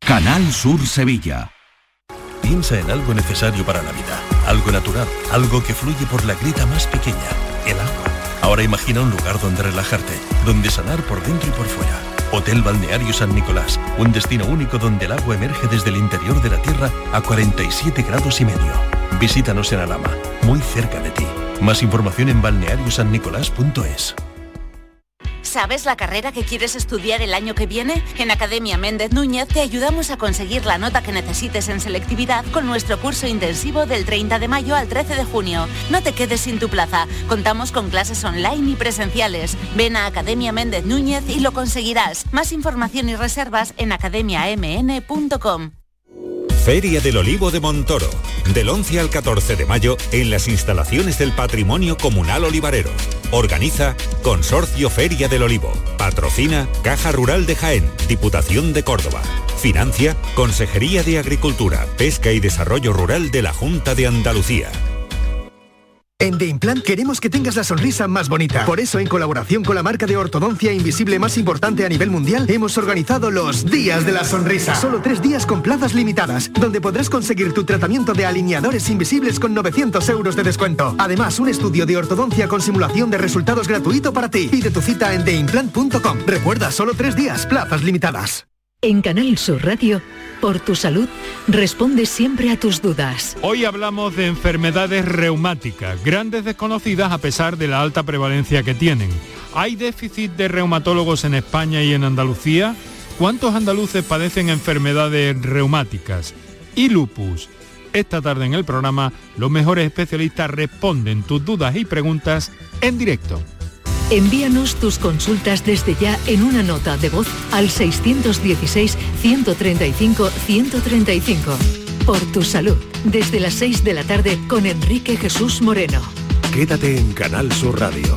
Canal Sur Sevilla. Piensa en algo necesario para la vida, algo natural, algo que fluye por la grita más pequeña, el agua. Ahora imagina un lugar donde relajarte, donde sanar por dentro y por fuera. Hotel Balneario San Nicolás, un destino único donde el agua emerge desde el interior de la tierra a 47 grados y medio. Visítanos en Alama, muy cerca de ti. Más información en balneariosannicolás.es. ¿Sabes la carrera que quieres estudiar el año que viene? En Academia Méndez Núñez te ayudamos a conseguir la nota que necesites en selectividad con nuestro curso intensivo del 30 de mayo al 13 de junio. No te quedes sin tu plaza. Contamos con clases online y presenciales. Ven a Academia Méndez Núñez y lo conseguirás. Más información y reservas en academiamn.com. Feria del Olivo de Montoro, del 11 al 14 de mayo en las instalaciones del Patrimonio Comunal Olivarero. Organiza Consorcio Feria del Olivo. Patrocina Caja Rural de Jaén, Diputación de Córdoba. Financia Consejería de Agricultura, Pesca y Desarrollo Rural de la Junta de Andalucía. En The Implant queremos que tengas la sonrisa más bonita. Por eso, en colaboración con la marca de ortodoncia invisible más importante a nivel mundial, hemos organizado los Días de la Sonrisa. Solo tres días con plazas limitadas, donde podrás conseguir tu tratamiento de alineadores invisibles con 900 euros de descuento. Además, un estudio de ortodoncia con simulación de resultados gratuito para ti. Pide tu cita en theimplant.com. Recuerda, solo tres días, plazas limitadas. En Canal Sur Radio, por tu salud, responde siempre a tus dudas. Hoy hablamos de enfermedades reumáticas, grandes desconocidas a pesar de la alta prevalencia que tienen. ¿Hay déficit de reumatólogos en España y en Andalucía? ¿Cuántos andaluces padecen enfermedades reumáticas? ¿Y lupus? Esta tarde en el programa, los mejores especialistas responden tus dudas y preguntas en directo. Envíanos tus consultas desde ya en una nota de voz al 616-135-135. Por tu salud, desde las 6 de la tarde con Enrique Jesús Moreno. Quédate en Canal Sur Radio,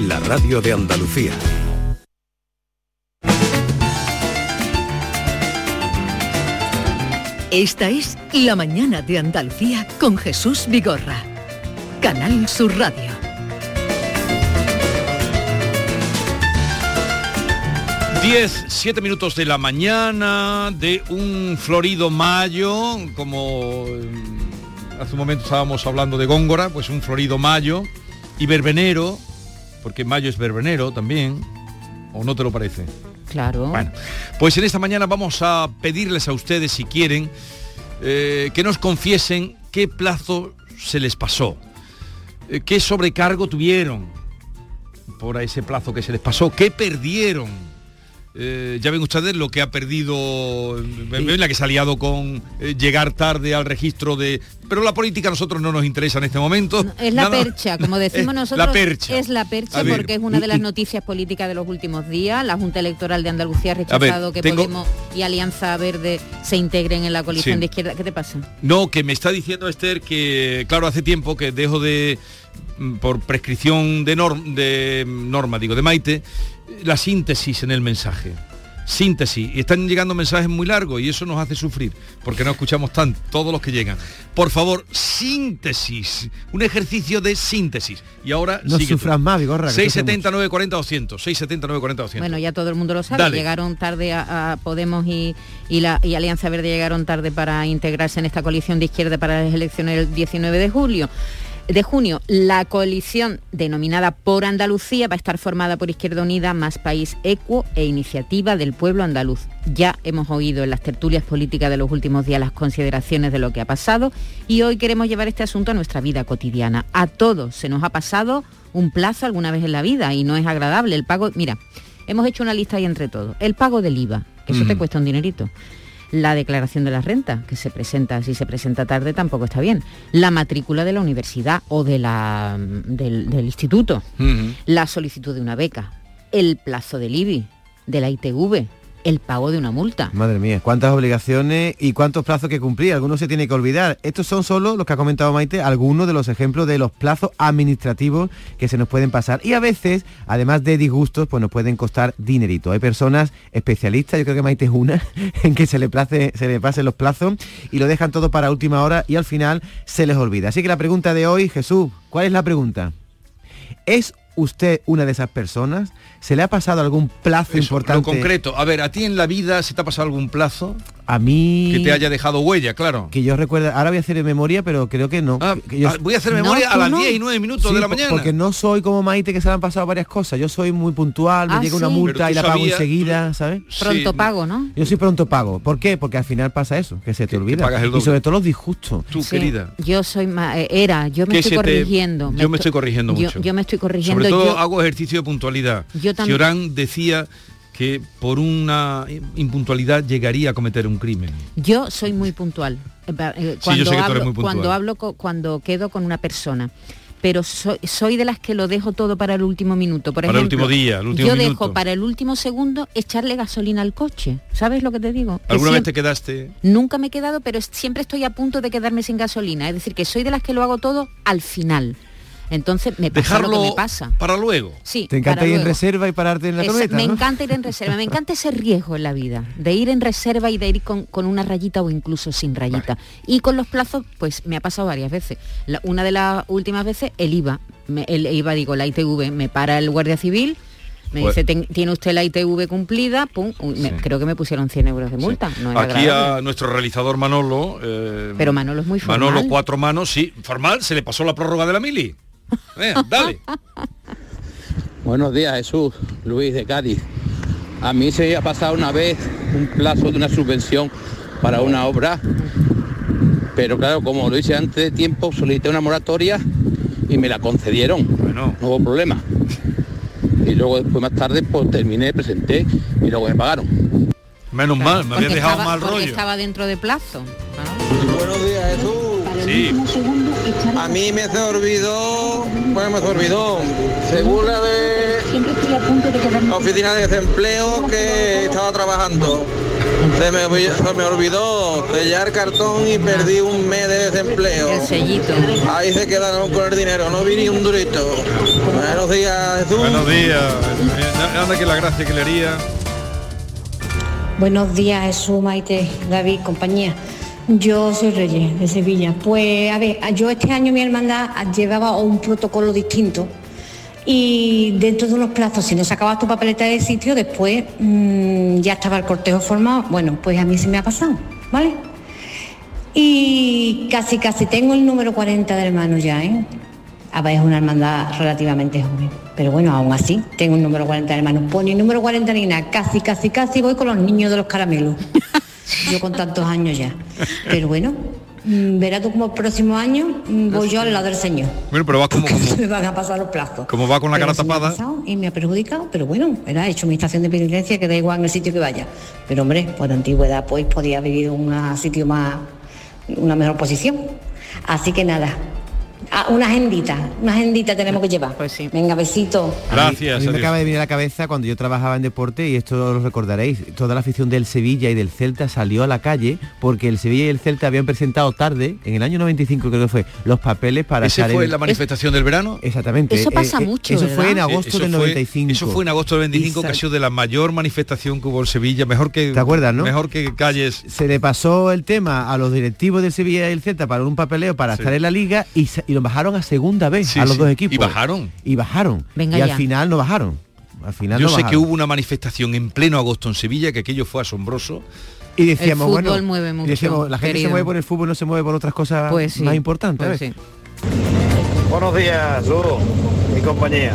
la radio de Andalucía. Esta es La Mañana de Andalucía con Jesús Vigorra. Canal Sur Radio. 10, 7 minutos de la mañana de un florido mayo, como eh, hace un momento estábamos hablando de Góngora, pues un florido mayo y verbenero, porque mayo es verbenero también, ¿o no te lo parece? Claro. Bueno, pues en esta mañana vamos a pedirles a ustedes, si quieren, eh, que nos confiesen qué plazo se les pasó, eh, qué sobrecargo tuvieron por ese plazo que se les pasó, qué perdieron eh, ya ven ustedes lo que ha perdido, ven la que se ha liado con eh, llegar tarde al registro de... Pero la política a nosotros no nos interesa en este momento. Es la percha, como decimos nosotros. La percha. Es la percha porque es una de las noticias políticas de los últimos días. La Junta Electoral de Andalucía ha rechazado que Podemos y Alianza Verde se integren en la coalición de izquierda. ¿Qué te pasa? No, que me está diciendo Esther que, claro, hace tiempo que dejo de mm, por prescripción de, de norma, digo, de Maite, la síntesis en el mensaje. Síntesis. Y están llegando mensajes muy largos y eso nos hace sufrir, porque no escuchamos tanto, todos los que llegan. Por favor, síntesis. Un ejercicio de síntesis. Y ahora... No sufras más, Vigorra. 679 40 200. 679 40 200. Bueno, ya todo el mundo lo sabe. Llegaron tarde a, Podemos y, la, y Alianza Verde llegaron tarde para integrarse en esta coalición de izquierda para las elecciones del 19 de julio de junio, la coalición denominada por Andalucía va a estar formada por Izquierda Unida, Más País Ecuo e Iniciativa del Pueblo Andaluz. Ya hemos oído en las tertulias políticas de los últimos días las consideraciones de lo que ha pasado y hoy queremos llevar este asunto a nuestra vida cotidiana. A todos se nos ha pasado un plazo alguna vez en la vida y no es agradable. El pago, mira, hemos hecho una lista ahí entre todos. El pago del IVA, que eso te cuesta un dinerito la declaración de la renta, que se presenta, si se presenta tarde tampoco está bien, la matrícula de la universidad o de la, del, instituto, la solicitud de una beca, el plazo del IBI, de la ITV, el pago de una multa. Madre mía, cuántas obligaciones y cuántos plazos que cumplir. Algunos se tiene que olvidar. Estos son solo, los que ha comentado Maite, algunos de los ejemplos de los plazos administrativos que se nos pueden pasar. Y a veces, además de disgustos, pues nos pueden costar dinerito. Hay personas especialistas, yo creo que Maite es una, en que se le, place, se le pasen los plazos y lo dejan todo para última hora y al final se les olvida. Así que la pregunta de hoy, Jesús, ¿cuál es la pregunta? ¿Es usted una de esas personas? ¿Se le ha pasado algún plazo Eso, importante? Lo concreto. A ver, ¿a ti en la vida se te ha pasado algún plazo A mí... que te haya dejado huella, claro? Que yo recuerdo, ahora voy a hacer memoria, pero creo que no. Ah, Que yo- ah, voy a hacer memoria a las 10 y 9 minutos Sí, de la mañana. Porque no soy como Maite que se le han pasado varias cosas. Yo soy muy puntual, me Ah, llega una multa y la pago enseguida, ¿sabes? Pronto Sí. pago, ¿no? Yo soy pronto pago. ¿Por qué? Porque al final pasa eso, que se te Que- olvida. y sobre todo los disgustos. Tú, Sí, querida. Yo soy ma- eh, era, yo me estoy te- corrigiendo. yo me estoy corrigiendo yo- mucho. Yo, me estoy corrigiendo. Sobre todo yo- hago ejercicio de puntualidad. Yo también. Decía que por una impuntualidad llegaría a cometer un crimen. Yo soy muy puntual. Eh, eh, Sí, yo tú eres hablo, muy puntual. cuando hablo, cuando quedo con una persona. Pero soy, soy de las que lo dejo todo para el último minuto. Por Para el último día, el último yo minuto. dejo para el último segundo echarle gasolina al coche. ¿Sabes lo que te digo? Que ¿Alguna vez te quedaste? Nunca me he quedado, pero siempre estoy a punto de quedarme sin gasolina. Es decir, que soy de las que lo hago todo al final. Entonces me pasa lo Dejarlo que me pasa. para luego. Sí, Te encanta ir en reserva y pararte en la Esa- cometa, me ¿no? encanta ir en reserva, me encanta ese riesgo en la vida, de ir en reserva y de ir con, con una rayita o incluso sin rayita. Y con los plazos, pues me ha pasado varias veces. La- una de las últimas veces, el IVA, me- el IVA, digo, la ITV, me para el Guardia Civil, me Pues- dice, "Ten- tiene usted la ITV cumplida, pum, uy, me- Sí. creo que me pusieron 100 euros de multa. No es Aquí agradable. a nuestro realizador Manolo. eh, Pero Manolo es muy formal. Manolo cuatro manos, sí. Formal, se le pasó la prórroga de la mili. Venga, dale. Buenos días, Jesús, Luis de Cádiz. A mí se ha pasado una vez un plazo de una subvención para una obra, pero claro, como lo hice antes de tiempo, solicité una moratoria y me la concedieron. Bueno. No hubo problema. Y luego después más tarde pues terminé, presenté y luego me pagaron. Menos mal, me había dejado estaba- mal rollo. estaba dentro de plazo. Buenos días, Jesús. Sí. A mí me se olvidó, bueno, me se olvidó, según la de la oficina de desempleo que estaba trabajando. Se me, olvi- se me olvidó sellar cartón y perdí un mes de desempleo. El sellito. Ahí se quedaron con el dinero, no vi ni un durito. Buenos días, Jesús. Buenos días. Eh, Anda que la gracia que le haría. Buenos días, Jesús, Maite, David, compañía. Yo soy Reyes, de Sevilla. Pues, a ver, yo este año mi hermandad llevaba un protocolo distinto y dentro de unos plazos, si no sacabas tu papeleta de sitio, después mm, ya estaba el cortejo formado. Bueno, pues a mí se me ha pasado, ¿vale? Y casi, casi tengo el número 40 de hermanos ya, ¿eh? A ver, es una hermandad relativamente joven. Pero bueno, aún así, tengo un número 40 de hermanos. Pues ni número 40 ni nada. Casi, casi, casi voy con los niños de los caramelos. Yo con tantos años ya. Pero bueno, mm, verás tú como el próximo año mm, voy yo al lado del Señor. Bueno, pero va como, como, me van a pasar los plazos. como va con la Pero cara me tapada. Y me ha perjudicado, pero bueno, era he hecho mi estación de penitencia que da igual en el sitio que vaya. Pero hombre, por antigüedad pues podía vivir en un sitio más, una mejor posición. Así que nada, ah, una agendita, una agendita tenemos que llevar. Pues sí. Venga, besito. Gracias. A mí me acaba de venir a la cabeza cuando yo trabajaba en deporte y esto lo recordaréis. Toda la afición del Sevilla y del Celta salió a la calle porque el Sevilla y el Celta habían presentado tarde, en el año 95 creo que fue, los papeles para ¿Ese fue la manifestación del verano? Exactamente. Eso pasa eh, mucho, Eso fue en agosto Eso del fue- 95. Eso fue en agosto del 25, Y que ha sido de la mayor manifestación que hubo en Sevilla, mejor que ¿Te acuerdas, no? Mejor que calles. se le pasó el tema a los directivos del Sevilla y el Celta para un papeleo para Sí. estar en la liga y, y bajaron a segunda vez Sí, a los sí. dos equipos. Y bajaron. Y bajaron. Venga y ya. al final no bajaron. Al final Yo no sé que hubo una manifestación en pleno agosto en Sevilla, que aquello fue asombroso. Y decíamos, El fútbol bueno, mueve y mucho, decíamos, la gente se mueve por el fútbol, no se mueve por otras cosas Pues sí. más importantes. Pues. Buenos días, Jesús, mi compañía.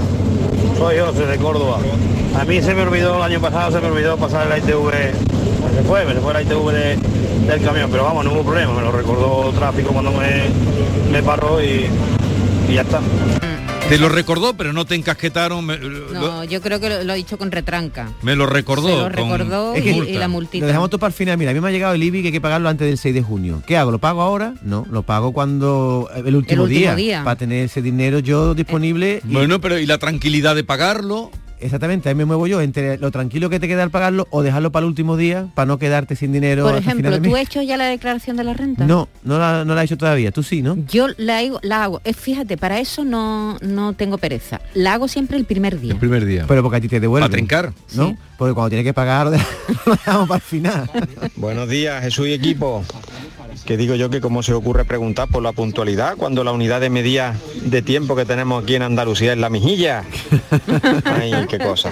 Soy José de Córdoba. A mí se me olvidó, el año pasado se me olvidó pasar el ITV, se fue, me se fue el ITV de- del camión, pero vamos, no hubo problema, me lo recordó tráfico cuando me, me paró y, y ya está. Te lo recordó, pero no te encasquetaron. Me, lo, No, yo creo que lo, lo ha dicho con retranca. me lo recordó. Se lo con recordó Es y, que y la multita. Lo dejamos todo para el final. Mira, a mí me ha llegado el IBI que hay que pagarlo antes del 6 de junio. ¿Qué hago? ¿Lo pago ahora? No, lo pago cuando el último, último día, día. para tener ese dinero yo disponible. y- Bueno, pero y la tranquilidad de pagarlo. Exactamente, ahí me muevo yo entre lo tranquilo que te queda al pagarlo o dejarlo para el último día para no quedarte sin dinero. Por ejemplo, ¿tú has hecho ya la declaración de la renta? No, no la, no la he hecho todavía. Tú sí, ¿no? Yo la hago, la hago. eh, fíjate, para eso no, no tengo pereza. La hago siempre el primer día. El primer día. Pero porque a ti te devuelven. Para trincar. ¿no? Sí. Porque cuando tiene que pagar lo dejamos para el final. Buenos días, Jesús y equipo. Que digo yo que cómo se ocurre preguntar por la puntualidad cuando la unidad de medida de tiempo que tenemos aquí en Andalucía es la mijilla. Ay, qué cosa.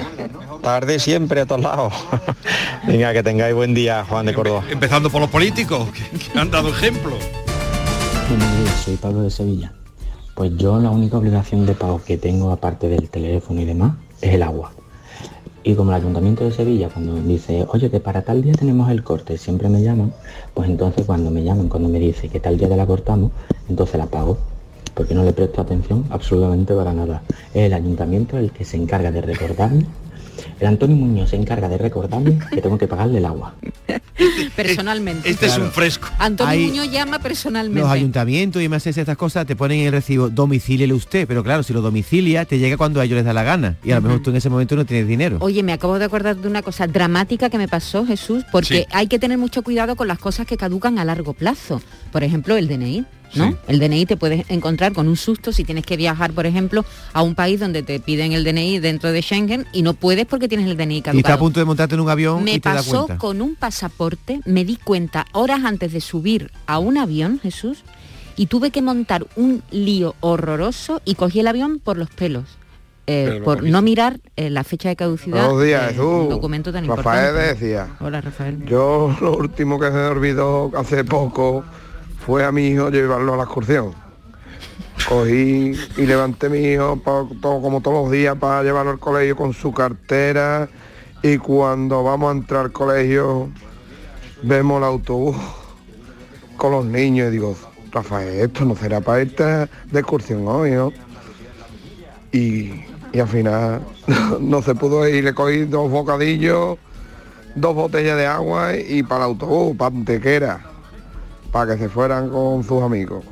Tarde siempre a todos lados. Venga, que tengáis buen día, Juan de Córdoba. Empezando por los políticos, que, han dado ejemplo. Buenos días, soy Pablo de Sevilla. Pues yo la única obligación de pago que tengo aparte del teléfono y demás es el agua. Y como el Ayuntamiento de Sevilla cuando dice, oye, que para tal día tenemos el corte, siempre me llaman, pues entonces cuando me llaman, cuando me dice que tal día te la cortamos, entonces la pago. Porque no le presto atención absolutamente para nada. Es el Ayuntamiento el que se encarga de recordarme. El Antonio Muñoz se encarga de recordarme que tengo que pagarle el agua. Personalmente. Este es un fresco. Antonio Hay- Muñoz llama personalmente. Los ayuntamientos y más estas cosas te ponen en el recibo domicíliele usted, pero claro, si lo domicilia te llega cuando a ellos les da la gana y a lo mejor tú en ese momento no tienes dinero. Oye, me acabo de acordar de una cosa dramática que me pasó, Jesús, porque Sí. hay que tener mucho cuidado con las cosas que caducan a largo plazo. Por ejemplo, el DNI. ¿No? Sí. El DNI te puedes encontrar con un susto si tienes que viajar, por ejemplo, a un país donde te piden el DNI dentro de Schengen y no puedes porque tienes el DNI Y está caducado. a punto de montarte en un avión Me y te da pasó cuenta. con un pasaporte, me di cuenta horas antes de subir a un avión, Jesús, y tuve que montar un lío horroroso y cogí el avión por los pelos. eh, por no mirar eh, la fecha de caducidad Buenos días, de Jesús. un documento tan Rafael importante. decía. Hola, Rafael. Yo lo último que se me olvidó hace poco fue a mi hijo llevarlo a la excursión. Cogí y levanté a mi hijo pa- todo, como todos los días para llevarlo al colegio con su cartera y cuando vamos a entrar al colegio vemos el autobús con los niños y digo, Rafael, esto no será para irte de excursión hoy, ¿no? Y, y al final no se pudo ir, le cogí dos bocadillos, dos botellas de agua y para el autobús, para Antequera, para que se fueran con sus amigos.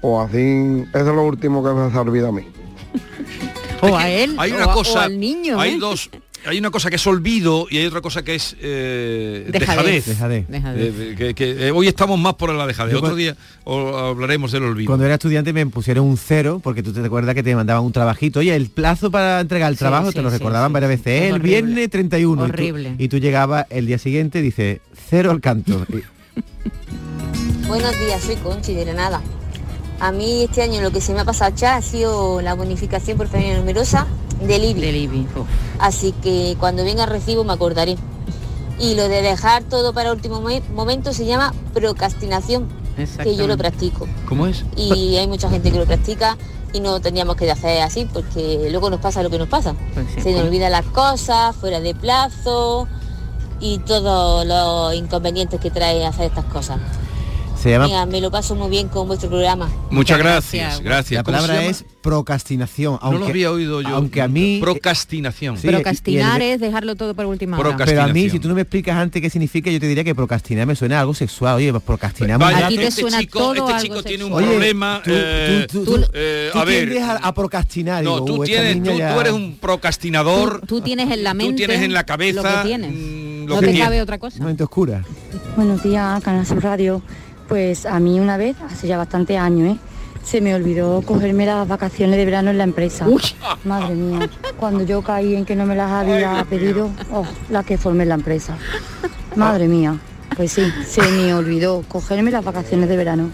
O así, eso es lo último que me ha olvidado a mí. O a él, Hay o una a- cosa, o al niño. hay ¿eh? dos, hay una cosa que es olvido y hay otra cosa que es eh, Dejadez. dejadez. Dejadez. Eh, eh, que- que, eh, hoy estamos más por la dejadez. Yo Otro día o- hablaremos del olvido. Cuando era estudiante me pusieron un cero, porque tú te acuerdas que te mandaban un trabajito. Oye, el plazo para entregar el Sí, trabajo sí, te lo sí, recordaban sí, varias veces. Es el horrible. viernes 31. y tú- Horrible. Y tú, llegabas el día siguiente y dices, cero al canto. Buenos días, soy Conchi de Granada. A mí este año lo que se me ha pasado ya ha sido la bonificación por familia numerosa del IBI. Del IBI. Así que cuando venga el recibo me acordaré. Y lo de dejar todo para último mo- momento se llama procrastinación, que yo lo practico. ¿Cómo es? Y hay mucha gente que lo practica y no tendríamos que hacer así porque luego nos pasa lo que nos pasa. Pues sí. Se nos olvidan las cosas, fuera de plazo y todos los inconvenientes que trae hacer estas cosas. Se llama... Venga, me lo paso muy bien con vuestro programa. Muchas gracias, gracias. La ¿Cómo se palabra es procrastinación. no lo había oído yo. Aunque a mí... Procrastinación. Sí, Procrastinar el- es dejarlo todo para última hora. Pero a mí, si tú no me explicas antes qué significa, yo te diría que procrastinar me suena a algo sexual. Oye, pues procrastinamos. Vaya, A ti te este suena chico, todo este algo chico tiene un Oye, problema. tú- eh, tú- tú- eh, tú a ver, a, a procrastinar. no, digo, tú "Uh, esta tienes, ya-". tú eres un procrastinador. Tú tienes en la mente. Tú tienes en la cabeza Lo que tienes. mm, lo no que te tienes. cabe otra cosa. Mente oscura. Buenos días, Canal Sur Radio. Pues a mí una vez, hace ya bastantes años, ¿eh? se me olvidó cogerme las vacaciones de verano en la empresa. Madre mía, cuando yo caí en que no me las había pedido, oh, la que formé en la empresa. Madre mía, pues sí, se me olvidó cogerme las vacaciones de verano.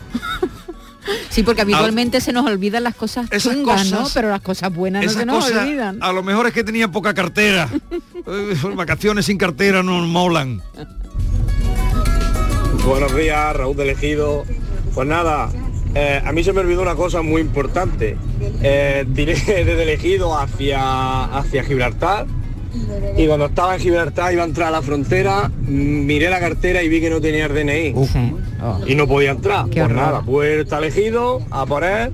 Sí, porque habitualmente se nos olvidan las cosas Esas chungas, ¿no? cosas- Pero las cosas buenas no se nos cosa, olvidan. a lo mejor es que tenía poca cartera. Eh, Vacaciones sin cartera no molan. Buenos días, Raúl de Elegido. Pues nada, eh, a mí se me olvidó una cosa muy importante. Eh, tiré desde Elegido hacia, hacia Gibraltar y cuando estaba en Gibraltar iba a entrar a la frontera, miré la cartera y vi que no tenía el DNI. Y no podía entrar. Qué pues horror. nada, puerta Elegido, a poner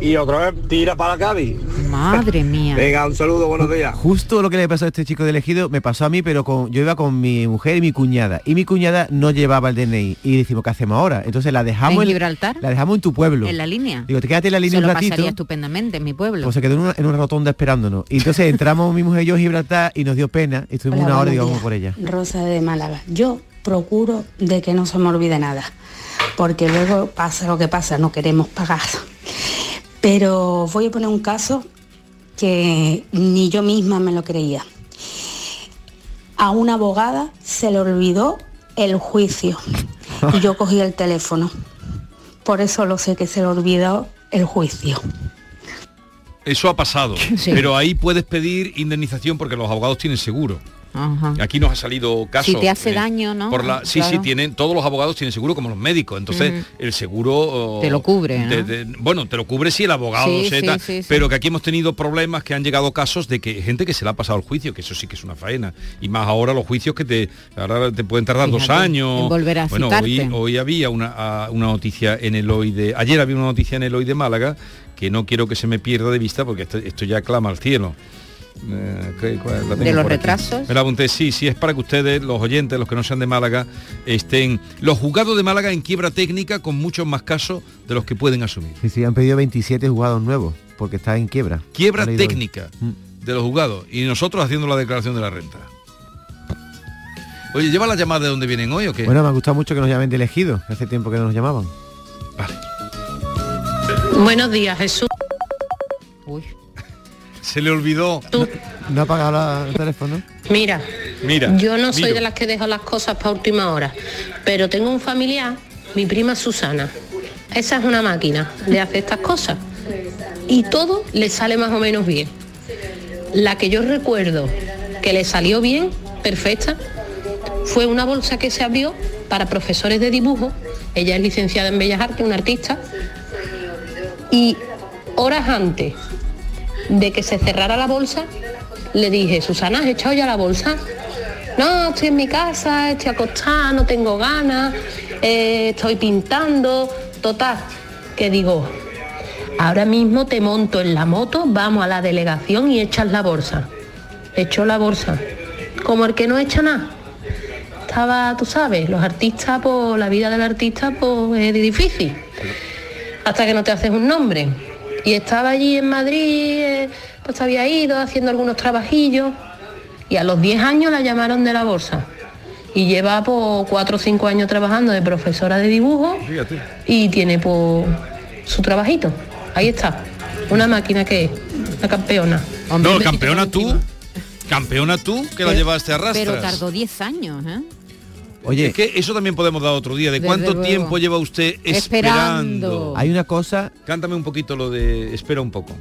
y otra vez tira para Cádiz. Madre mía. Venga, un saludo, buenos días. Justo lo que le pasó a este chico de elegido me pasó a mí, pero con, yo iba con mi mujer y mi cuñada. Y mi cuñada no llevaba el DNI. Y decimos, ¿qué hacemos ahora? Entonces la dejamos ¿En Gibraltar? La dejamos en tu pueblo. En la línea. Digo, te quédate en la línea Se un lo ratito. pasaría estupendamente en mi pueblo. Pues se quedó en una, en una rotonda esperándonos. Y entonces entramos mi mujer y yo a Gibraltar y nos dio pena. Y estuvimos Hola, una hora y íbamos por ella. Rosa de Málaga. Yo procuro de que no se me olvide nada, porque luego pasa lo que pasa, no queremos pagar. Pero voy a poner un caso que ni yo misma me lo creía. a una abogada se le olvidó el juicio y yo cogí el teléfono. Por eso lo sé que se le olvidó el juicio. Eso ha pasado, Sí. pero ahí puedes pedir indemnización porque los abogados tienen seguro. Ajá. Aquí nos ha salido caso. Si te hace eh, daño, ¿no? Por la, sí, sí, tienen, todos los abogados tienen seguro como los médicos. Entonces, el seguro. oh, Te lo cubre, ¿no? de- de- bueno, te lo cubre si el abogado Sí, pero que aquí hemos tenido problemas que han llegado casos de que gente que se le ha pasado el juicio, que eso sí que es una faena. Y más ahora los juicios que te, ahora te pueden tardar dos años. volver a bueno, hoy, hoy había una, a- una noticia en el hoy de. Ayer había una noticia en el hoy de Málaga que no quiero que se me pierda de vista porque esto, esto ya clama al cielo. Eh, ¿qué- cuál- la tengo ¿De los retrasos? Me la apunté, sí, sí, es para que ustedes, los oyentes, los que no sean de Málaga, estén los juzgados de Málaga en quiebra técnica con muchos más casos de los que pueden asumir. Sí, sí, han pedido 27 jugados nuevos porque está en quiebra. Quiebra técnica de los juzgados y nosotros haciendo la declaración de la renta. Oye, ¿lleva la llamada de dónde vienen hoy o qué? Bueno, me ha gustado mucho que nos llamen de elegido. Hace tiempo que no nos llamaban. Buenos días, Jesús. Se le olvidó. ¿No ha pagado el teléfono? Mira, Mira. yo no soy miro. de las que dejo las cosas para última hora, pero tengo un familiar, mi prima Susana. Esa es una máquina de hacer estas cosas. Y todo le sale más o menos bien. La que yo recuerdo que le salió bien, perfecta, fue una bolsa que se abrió para profesores de dibujo. Ella es licenciada en Bellas Artes, una artista. Y horas antes de que se cerrara la bolsa, le dije, Susana, ¿has echado ya la bolsa? No, estoy en mi casa, estoy acostada, no tengo ganas, eh, estoy pintando, total. Que digo, ahora mismo te monto en la moto, vamos a la delegación y echas la bolsa. Echó la bolsa. Como el que no echa nada. Estaba, tú sabes, los artistas, pues la vida del artista pues es difícil. Hasta que no te haces un nombre. Y estaba allí en Madrid, eh, pues había ido haciendo algunos trabajillos y a los 10 años la llamaron de la bolsa. Y lleva por 4 o 5 años trabajando de profesora de dibujo Fíjate. y tiene pues su trabajito. Ahí está. Una máquina que es, una campeona. no, campeona tú. Campeona tú que la Pero- llevaste a rastras. Pero tardó 10 años, ¿eh? Oye, es que eso también podemos dar otro día. ¿De cuánto luego. tiempo lleva usted esperando? Esperando. Hay una cosa... Cántame un poquito lo de espera un poco.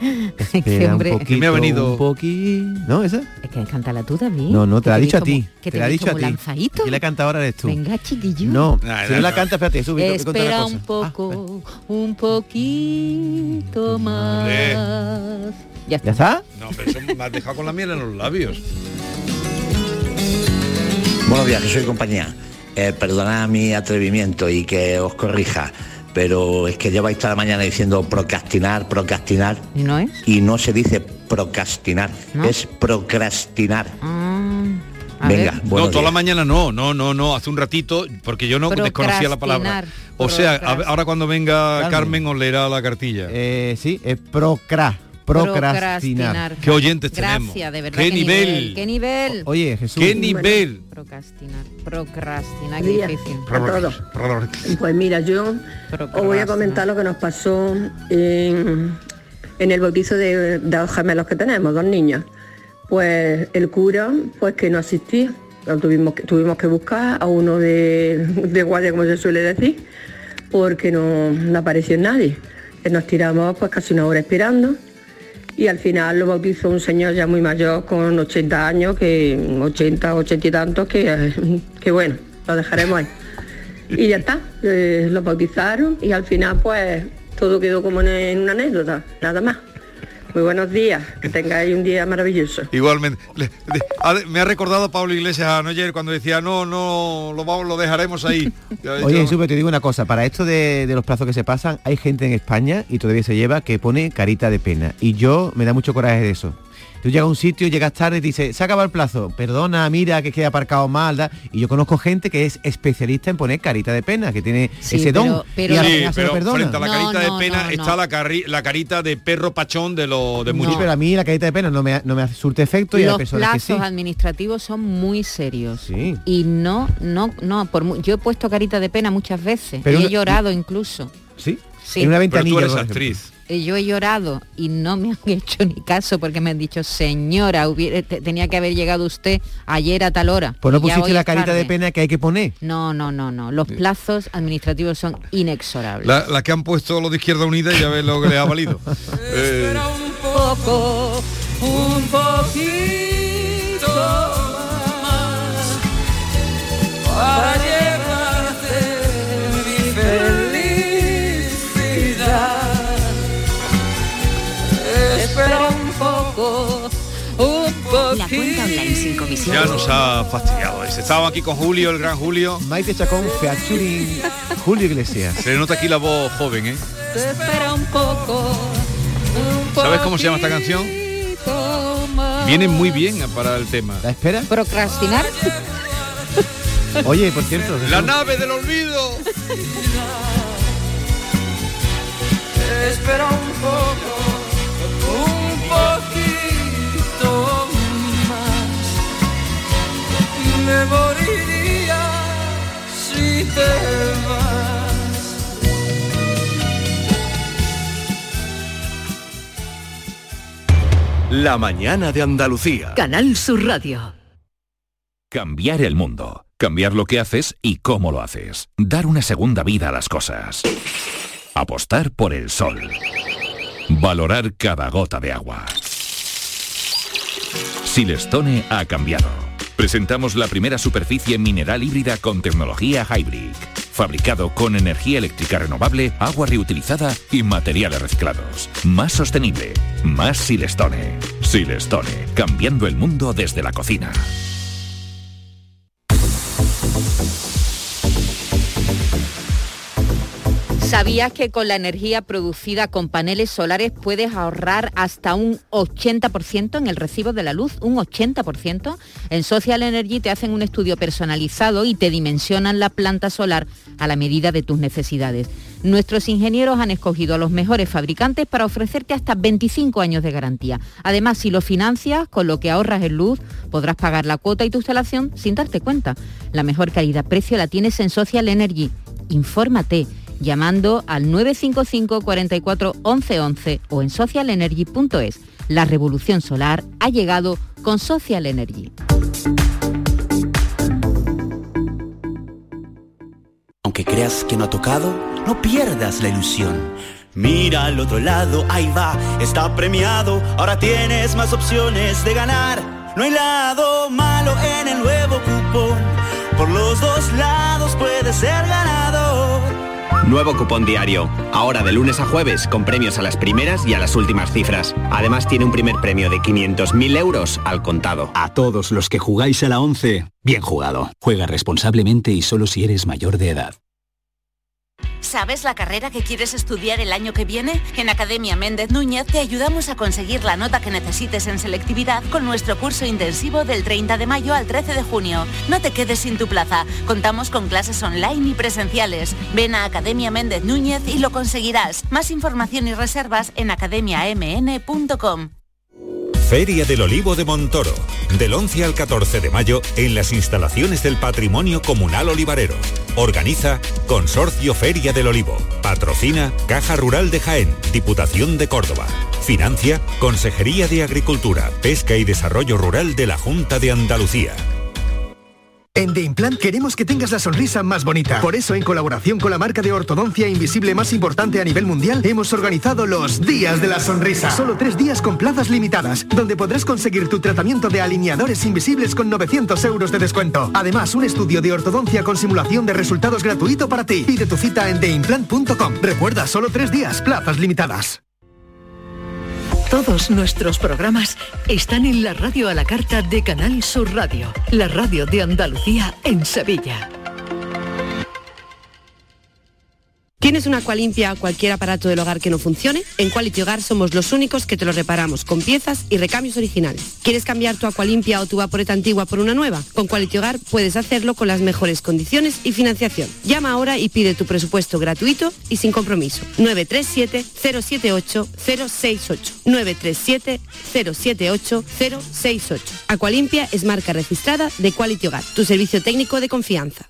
Espera hombre. un poquito, Me ha venido- un poquito. ¿No, esa? Es que cántala tú, David. No, no, te la ha Que dicho a ti. Que te la ha vi dicho a como ti. lanzadito. Que la canta ahora eres tú. Venga, chiquillo. No, Nah, si no la canta, espérate, sube, una Espera un poco, un poquito más. Ya ¿Ya está. está? No, pero eso me has dejado con la miel en los labios. Buenos días, Jesús y compañía. Eh, perdonad mi atrevimiento y que os corrija, pero es que lleváis toda la mañana diciendo procrastinar, procrastinar, ¿Y no es? y no se dice procrastinar, ¿No? es procrastinar. A Venga, no, toda la mañana no, no, no, no, hace un ratito, porque yo no desconocía la palabra. O sea, ahora cuando venga Carmen. Carmen os leerá la cartilla. Eh, sí, es procra, procrastinar. ¿Qué oyentes tenemos? Gracias, de verdad. ¿Qué nivel? ¿Qué nivel? Oye, Jesús. ¿Qué nivel? Procrastinar. Procrastinar, qué difícil. Pues mira, yo os voy a comentar lo que nos pasó en, en el bautizo de, de dos gemelos que tenemos, dos niños. Pues el cura, pues que no asistía. Lo tuvimos, que, tuvimos que buscar a uno de, de guardia, como se suele decir, porque no, no apareció nadie. Nos tiramos pues casi una hora esperando y al final lo bautizó un señor ya muy mayor con 80 años, que 80, 80 y tantos, que, que bueno, lo dejaremos ahí. Y ya está, eh, lo bautizaron y al final pues todo quedó como en una anécdota, nada más. Muy buenos días, que tengáis un día maravilloso. Igualmente. Le- me ha recordado Pablo Iglesias anoche cuando decía, no, no, lo, vamos, lo dejaremos ahí. Oye, Jesús, te digo una cosa, para esto de, de los plazos que se pasan, hay gente en España, y todavía se lleva, que pone carita de pena. Y yo me da mucho coraje de eso. Tú llegas a un sitio, llegas tarde y dices, se acaba el plazo, perdona, mira que queda aparcado mal, da". y yo conozco gente que es especialista en poner carita de pena, que tiene Sí, ese pero- don. pero- y al Sí, pero perdona. frente a la carita no, de pena no, está no. La, carri- la carita de perro pachón de lo de Sí, pero a mí la carita de pena no me, no me hace surte efecto y hay Los personas que plazos sí. administrativos son muy serios. Sí. Y no, no, no, por yo he puesto carita de pena muchas veces Pero y he una- llorado incluso. ¿Sí? Sí. En una Pero tú ventanilla. eres por ejemplo. actriz. Eh, yo he llorado y no me han hecho ni caso porque me han dicho, señora, hubiera, tenía que haber llegado usted ayer a tal hora. Pues no pusiste la carita de pena que hay que poner. No, no, no, no. Los plazos administrativos son inexorables. La, que han puesto los de Izquierda Unida y ya ves lo que les ha valido. Eh, un poco, un poquito más para Ya nos ha fastidiado. Estaba aquí con Julio, el gran Julio. Maite Chacón, featuring Julio Iglesias. Se le nota aquí la voz joven, ¿eh? espera un poco. ¿Sabes cómo se llama esta canción? Viene muy bien para el tema. ¿La espera? ¿Procrastinar? Oye, por cierto. La nave del olvido. espera un poco. Un poquito La mañana de Andalucía. Canal Sur Radio. Cambiar el mundo. Cambiar lo que haces y cómo lo haces. Dar una segunda vida a las cosas. Apostar por el sol. Valorar cada gota de agua. Silestone ha cambiado. Presentamos la primera superficie mineral híbrida con tecnología Hybrid. Fabricado con energía eléctrica renovable, agua reutilizada y materiales reciclados. Más sostenible. Más Silestone. Silestone. Cambiando el mundo desde la cocina. ¿Sabías que con la energía producida con paneles solares puedes ahorrar hasta un 80% en el recibo de la luz? ¿Un 80%? En Social Energy te hacen un estudio personalizado y te dimensionan la planta solar a la medida de tus necesidades. Nuestros ingenieros han escogido a los mejores fabricantes para ofrecerte hasta 25 años de garantía. Además, si lo financias, con lo que ahorras en luz, podrás pagar la cuota y tu instalación sin darte cuenta. La mejor calidad-precio la tienes en Social Energy. Infórmate llamando al 955 44 11 11 o en socialenergy.es. La revolución solar ha llegado con Social Energy. Aunque creas que no ha tocado, no pierdas la ilusión. Mira al otro lado, ahí va, está premiado. Ahora tienes más opciones de ganar. No hay lado malo en el nuevo cupón. Por los dos lados puedes ser ganador. Nuevo cupón diario. Ahora de lunes a jueves con premios a las primeras y a las últimas cifras. Además tiene un primer premio de 500.000 euros al contado. A todos los que jugáis a la 11, bien jugado. Juega responsablemente y solo si eres mayor de edad. ¿Sabes la carrera que quieres estudiar el año que viene? En Academia Méndez Núñez te ayudamos a conseguir la nota que necesites en selectividad con nuestro curso intensivo del 30 de mayo al 13 de junio. No te quedes sin tu plaza. Contamos con clases online y presenciales. Ven a Academia Méndez Núñez y lo conseguirás. Más información y reservas en academiamn.com. Feria del Olivo de Montoro, del 11 al 14 de mayo en las instalaciones del Patrimonio Comunal Olivarero. Organiza Consorcio Feria del Olivo. Patrocina Caja Rural de Jaén, Diputación de Córdoba. Financia Consejería de Agricultura, Pesca y Desarrollo Rural de la Junta de Andalucía. En The Implant queremos que tengas la sonrisa más bonita. Por eso, en colaboración con la marca de ortodoncia invisible más importante a nivel mundial, hemos organizado los Días de la Sonrisa. Solo tres días con plazas limitadas, donde podrás conseguir tu tratamiento de alineadores invisibles con 900 euros de descuento. Además, un estudio de ortodoncia con simulación de resultados gratuito para ti. Pide tu cita en theimplant.com. Recuerda, solo tres días, plazas limitadas. Todos nuestros programas están en la radio a la carta de Canal Sur Radio, la radio de Andalucía en Sevilla. ¿Tienes una Aqualimpia o cualquier aparato del hogar que no funcione? En Quality Hogar somos los únicos que te lo reparamos con piezas y recambios originales. ¿Quieres cambiar tu Aqualimpia o tu vaporeta antigua por una nueva? Con Quality Hogar puedes hacerlo con las mejores condiciones y financiación. Llama ahora y pide tu presupuesto gratuito y sin compromiso. 937-078-068. 937-078-068. Aqualimpia es marca registrada de Quality Hogar, tu servicio técnico de confianza.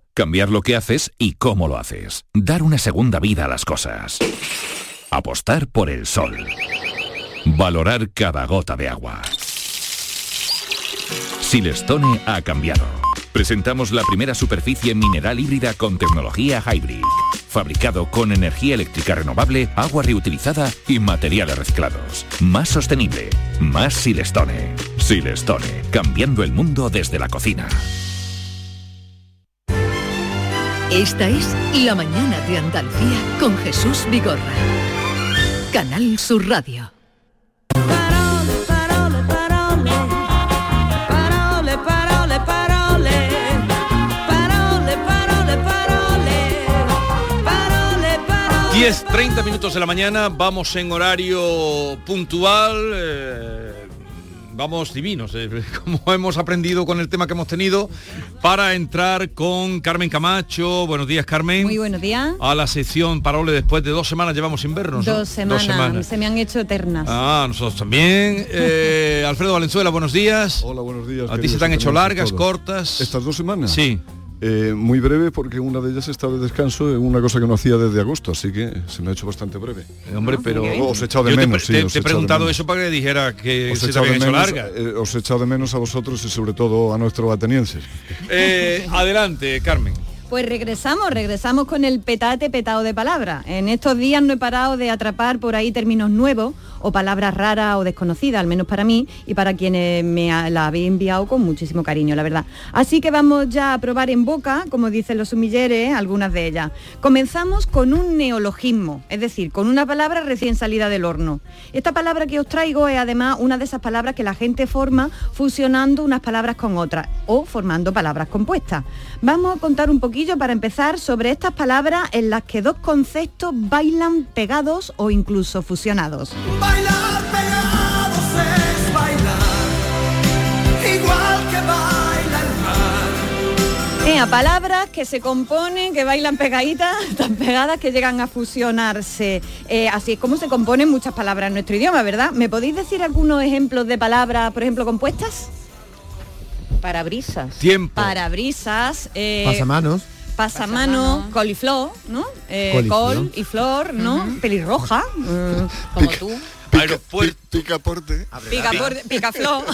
Cambiar lo que haces y cómo lo haces. Dar una segunda vida a las cosas. Apostar por el sol. Valorar cada gota de agua. Silestone ha cambiado. Presentamos la primera superficie mineral híbrida con tecnología hybrid. Fabricado con energía eléctrica renovable, agua reutilizada y materiales reciclados. Más sostenible. Más Silestone. Silestone. Cambiando el mundo desde la cocina. Esta es La Mañana de Andalucía con Jesús Vigorra. Canal Sur Radio. Parole, parole, parole. Parole, parole, parole. Parole, parole. 10, 30 minutos de la mañana, vamos en horario puntual, eh, vamos divinos, eh, como hemos aprendido con el tema que hemos tenido, para entrar con Carmen Camacho. Buenos días, Carmen. Muy buenos días. A la sección Parole después de dos semanas llevamos sin vernos. ¿no? Dos semanas, se me han hecho eternas. Ah, nosotros también. Eh, Alfredo Valenzuela, buenos días. Hola, buenos días. A ti se te han hecho largas, cortas. ¿Estas dos semanas? Sí. Eh, muy breve porque una de ellas está de descanso en una cosa que no hacía desde agosto, así que se me ha hecho bastante breve. Eh, Hombre, pero os he echado de Yo te menos, pre- sí, te, os te he preguntado eso para que dijera que Os he se te echado habían de hecho menos, largas. eh, os he echado de menos a vosotros y sobre todo a nuestros atenienses. Eh, adelante, Carmen. Pues regresamos, regresamos con el petate petado de palabras. En estos días no he parado de atrapar por ahí términos nuevos o palabras raras o desconocidas, al menos para mí y para quienes me la habéis enviado con muchísimo cariño, la verdad. Así que vamos ya a probar en boca, como dicen los sumilleres, algunas de ellas. Comenzamos con un neologismo, es decir, con una palabra recién salida del horno. Esta palabra que os traigo es además una de esas palabras que la gente forma fusionando unas palabras con otras o formando palabras compuestas. Vamos a contar un poquillo para empezar sobre estas palabras en las que dos conceptos bailan pegados o incluso fusionados. Pegados es bailar, igual que baila el mar. Eh, a palabras que se componen, que bailan pegaditas, tan pegadas que llegan a fusionarse. Eh, así es como se componen muchas palabras en nuestro idioma, ¿verdad? ¿Me podéis decir algunos ejemplos de palabras, por ejemplo, compuestas? Parabrisas. Tiempo. Parabrisas. eh, Pasamanos. Pasamano, coliflor, ¿no? Eh, Coliflor. col y flor, ¿no? Pelirroja. mm, Como tú. Aeropuerto. Picaporte. Picapor- Picaflor,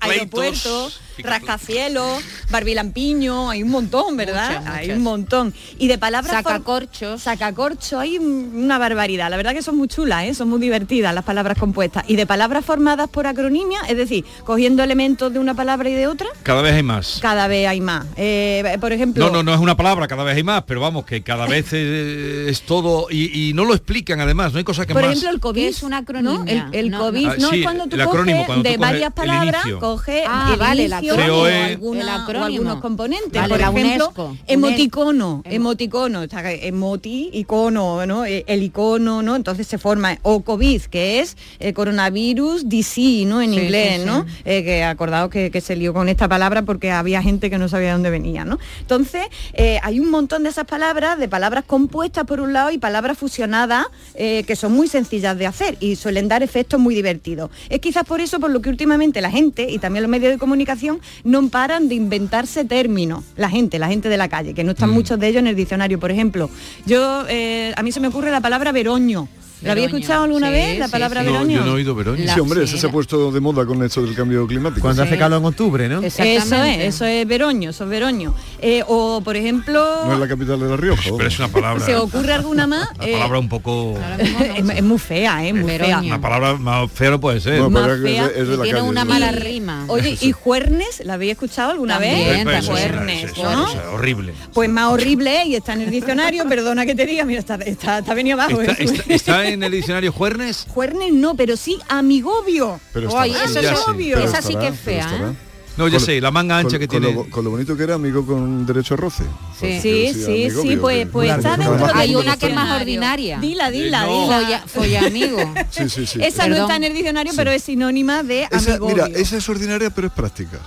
aeropuerto, rascacielos, barbilampiño, hay un montón, ¿verdad? Muchas, Hay un montón. Y de palabras... Sacacorchos. Sacacorcho, hay una barbaridad. La verdad que son muy chulas, ¿eh? son muy divertidas las palabras compuestas. Y de palabras formadas por acronimia, es decir, cogiendo elementos de una palabra y de otra, Cada vez hay más. cada vez hay más. Eh, por ejemplo... No, no, no es una palabra, cada vez hay más, pero vamos, que cada vez es, es todo y, y no lo explican además, no hay cosa que Por más. ejemplo, el COVID. ¿Qué es un acronimia? ¿no? El, el No, COVID, Ah, ¿no? es cuando tú el acrónimo, coges cuando tú de coges varias palabras, coge Ah, vale, el o, alguna- El o algunos componentes. Vale, por ejemplo, UNESCO. emoticono, Em- emoticono, está que emoti, icono, ¿no? Eh, El icono, ¿no? Entonces se forma, o COVID, que es eh, coronavirus DC, ¿no? En Sí, inglés, sí, sí. ¿no? Eh, que acordaos que, que se lió con esta palabra porque había gente que no sabía de dónde venía, ¿no? Entonces, eh, hay un montón de esas palabras, de palabras compuestas por un lado y palabras fusionadas eh, que son muy sencillas de hacer y suelen dar efectos muy divertidos. Es quizás por eso por lo que últimamente la gente y también los medios de comunicación no paran de inventarse términos. La gente, la gente de la calle, que no están muchos de ellos en el diccionario. Por ejemplo, yo eh, a mí se me ocurre la palabra veroño. ¿La habéis Veroño. escuchado alguna Sí, vez, la sí, palabra sí. No, veroño? yo no he oído. Sí, hombre, sí, ese se ha puesto de moda con esto del cambio climático. Cuando hace calor en octubre, ¿no? Eso es, eso es veroño, eso es veroño. Eh, o, por ejemplo, No es la capital de La Rioja. Pero es una palabra. ¿se ocurre alguna más? Eh, palabra un poco. es, es muy fea, ¿eh? Muy Veroño. fea. Una palabra más fea no puede ser. No, más pero es de- fea. es de la Tiene calle, una ¿no? mala rima. Oye, ¿y juernes? ¿La habéis escuchado alguna También, vez? Juernes, ¿no? horrible. Pues más horrible ¿eh? y está en el diccionario, perdona que te diga, mira, está, está, está venido abajo. ¿Está, ¿eh? está en el diccionario Juernes? Juernes no, pero sí amigobio. Pero estará, eso es obvio. pero Esa sí que es fea. ¿eh? No, ya Con- sé, la manga ancha con- que con tiene. Lo, con lo bonito que era amigo con derecho a roce. Sí, sí, sí, amigo, sí, digo pues, pues está dentro Hay una que es más ordinaria. Dila, dila, No. dila. Folla, folla amigo. Sí, sí, sí. Esa no está en el diccionario, pero es sinónima de amigo. mira, esa es ordinaria, pero es práctica.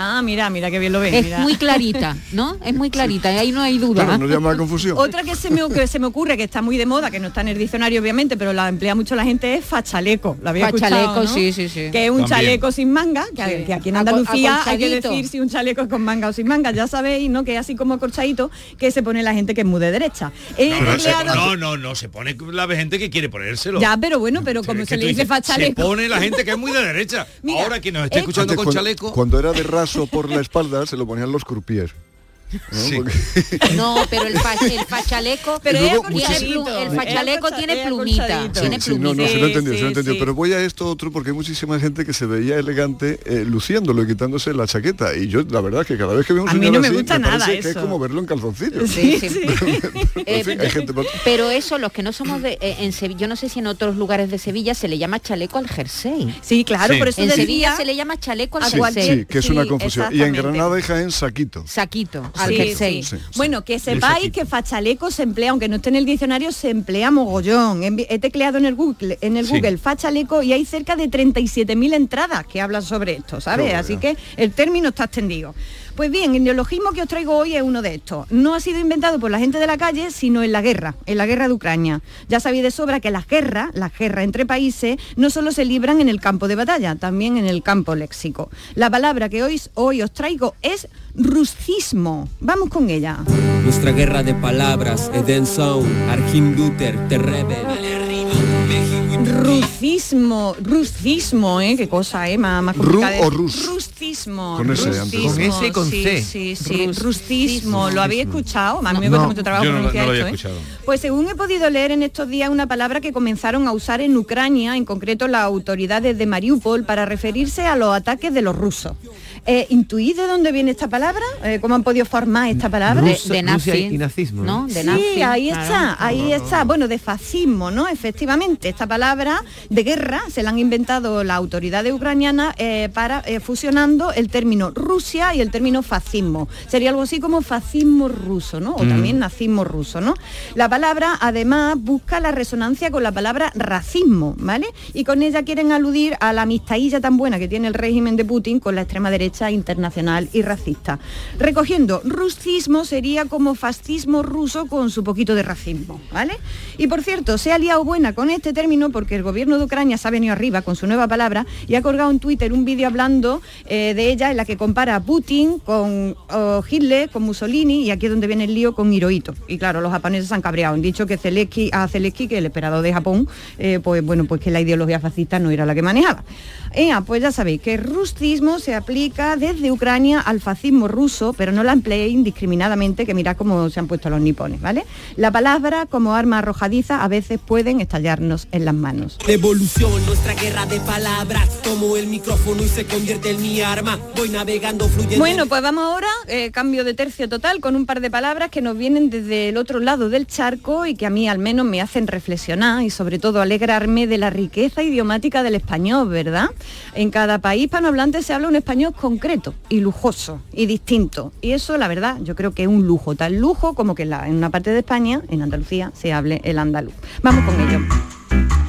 Ah, mira, mira qué bien lo ves. Es mira. muy clarita, ¿no? Es muy clarita, ahí no hay duda. Claro, no llama a confusión. Otra que se, me, que se me ocurre, que está muy de moda, que no está en el diccionario obviamente, pero la emplea mucho la gente, es fachaleco. ¿La había Fachaleco, escuchado, no? sí, sí, sí. Que es un También. chaleco sin manga, que, Sí. que aquí en Andalucía hay que acolchadito. decir si un chaleco es con manga o sin manga. Ya sabéis, ¿no? Que es así como acorchadito, que se pone la gente que es muy de derecha. No, no, se- no, no, no, se pone la gente que quiere ponérselo. Ya, pero bueno, pero como se le dice fachaleco. Se pone la gente que es muy de derecha. Mira, Ahora que nos esté eh, escuchando con cuando, chaleco. cuando era de por la espalda, se lo ponían los croupiers. ¿No? Sí. Porque- No, pero el, fa- el fachaleco, Pero luego el fachaleco tiene plumita, tiene sí, no, no, se lo he entendido, se lo he Sí, entendido. sí. Pero voy a esto otro porque hay muchísima gente que se veía elegante eh, luciéndolo y quitándose la chaqueta. Y yo, la verdad, es que cada vez que veo un A mí señor no me así, gusta nada parece que es eso. como verlo en calzoncillos. Sí, Sí, sí. Eh, En fin, hay gente- Pero eso, los que no somos de eh, en Sevilla, yo no sé si en otros lugares de Sevilla se le llama chaleco al jersey. Sí, claro, Sí. por eso En. Sevilla se le llama chaleco al jersey. sí, que es una confusión. Y en. Granada y Jaén, saquito. Saquito, al Sí, jersey. sí. Sí, sí. Bueno, que sepáis que fachaleco se emplea, aunque no esté en el diccionario, se emplea mogollón. He tecleado en el Google, en el Sí. Google fachaleco y hay cerca de 37.000 entradas que hablan sobre esto, ¿sabes? Así que el término está extendido. Pues bien, el neologismo que os traigo hoy es uno de estos. No ha sido inventado por la gente de la calle, sino en la guerra, en la guerra de Ucrania. Ya sabéis de sobra que las guerras, las guerras entre países, no solo se libran en el campo de batalla, también en el campo léxico. La palabra que hoy, hoy os traigo es ruscismo. Vamos con ella. Nuestra guerra de palabras, Eden Sound, Arjim Luther. Ruscismo, ruscismo, ¿eh? Qué cosa, ¿eh? Más, más ¿Ru o rus? Ruscismo. Con ruscismo, Con S y con sí, C. Sí, sí, Rus- ruscismo. ¿Lo habéis escuchado? A mí me cuesta mucho trabajo Yo no lo- pronunciar no lo había esto, ¿eh? escuchado. Pues según he podido leer en estos días una palabra que comenzaron a usar en Ucrania, en concreto las autoridades de Mariupol, para referirse a los ataques de los rusos. Eh, ¿Intuís de dónde viene esta palabra? Eh, ¿Cómo han podido formar esta palabra? De, nazi, Rusia y nazismo, ¿no? De sí, nazi, ahí claro. está, ahí está. Bueno, de fascismo, ¿no? Efectivamente, esta palabra de guerra se la han inventado las autoridades ucranianas eh, para eh, fusionando el término Rusia y el término fascismo. Sería algo así como fascismo ruso, ¿no? O también nazismo ruso, ¿no? La palabra además busca la resonancia con la palabra racismo, ¿vale? Y con ella quieren aludir a la amistadilla tan buena que tiene el régimen de Putin con la extrema derecha internacional y racista. Recogiendo, ruscismo sería como fascismo ruso con su poquito de racismo, ¿vale? Y por cierto, se ha liado buena con este término porque el gobierno de Ucrania se ha venido arriba con su nueva palabra y ha colgado en Twitter un vídeo hablando eh, de ella en la que compara a Putin con oh, Hitler, con Mussolini y aquí es donde viene el lío con Hirohito. Y claro, los japoneses se han cabreado, han dicho que Zelensky, a Zelensky, que el esperado de Japón, eh, pues bueno, pues que la ideología fascista no era la que manejaba. Pues ya sabéis que el ruscismo se aplica desde Ucrania al fascismo ruso, pero no la empleéis indiscriminadamente, que mirad cómo se han puesto los nipones, ¿vale? La palabra como arma arrojadiza a veces pueden estallarnos en las manos. Evolución, nuestra guerra de palabras, tomo el micrófono y se convierte en mi arma. Voy navegando, fluyendo. Bueno, pues vamos ahora, eh, cambio de tercio total, con un par de palabras que nos vienen desde el otro lado del charco y que a mí al menos me hacen reflexionar y sobre todo alegrarme de la riqueza idiomática del español, ¿verdad? En cada país hispanohablante se habla un español concreto y lujoso y distinto. Y eso, la verdad, yo creo que es un lujo, tal lujo como que en, una parte de España, en Andalucía, se hable el andaluz. Vamos con ello.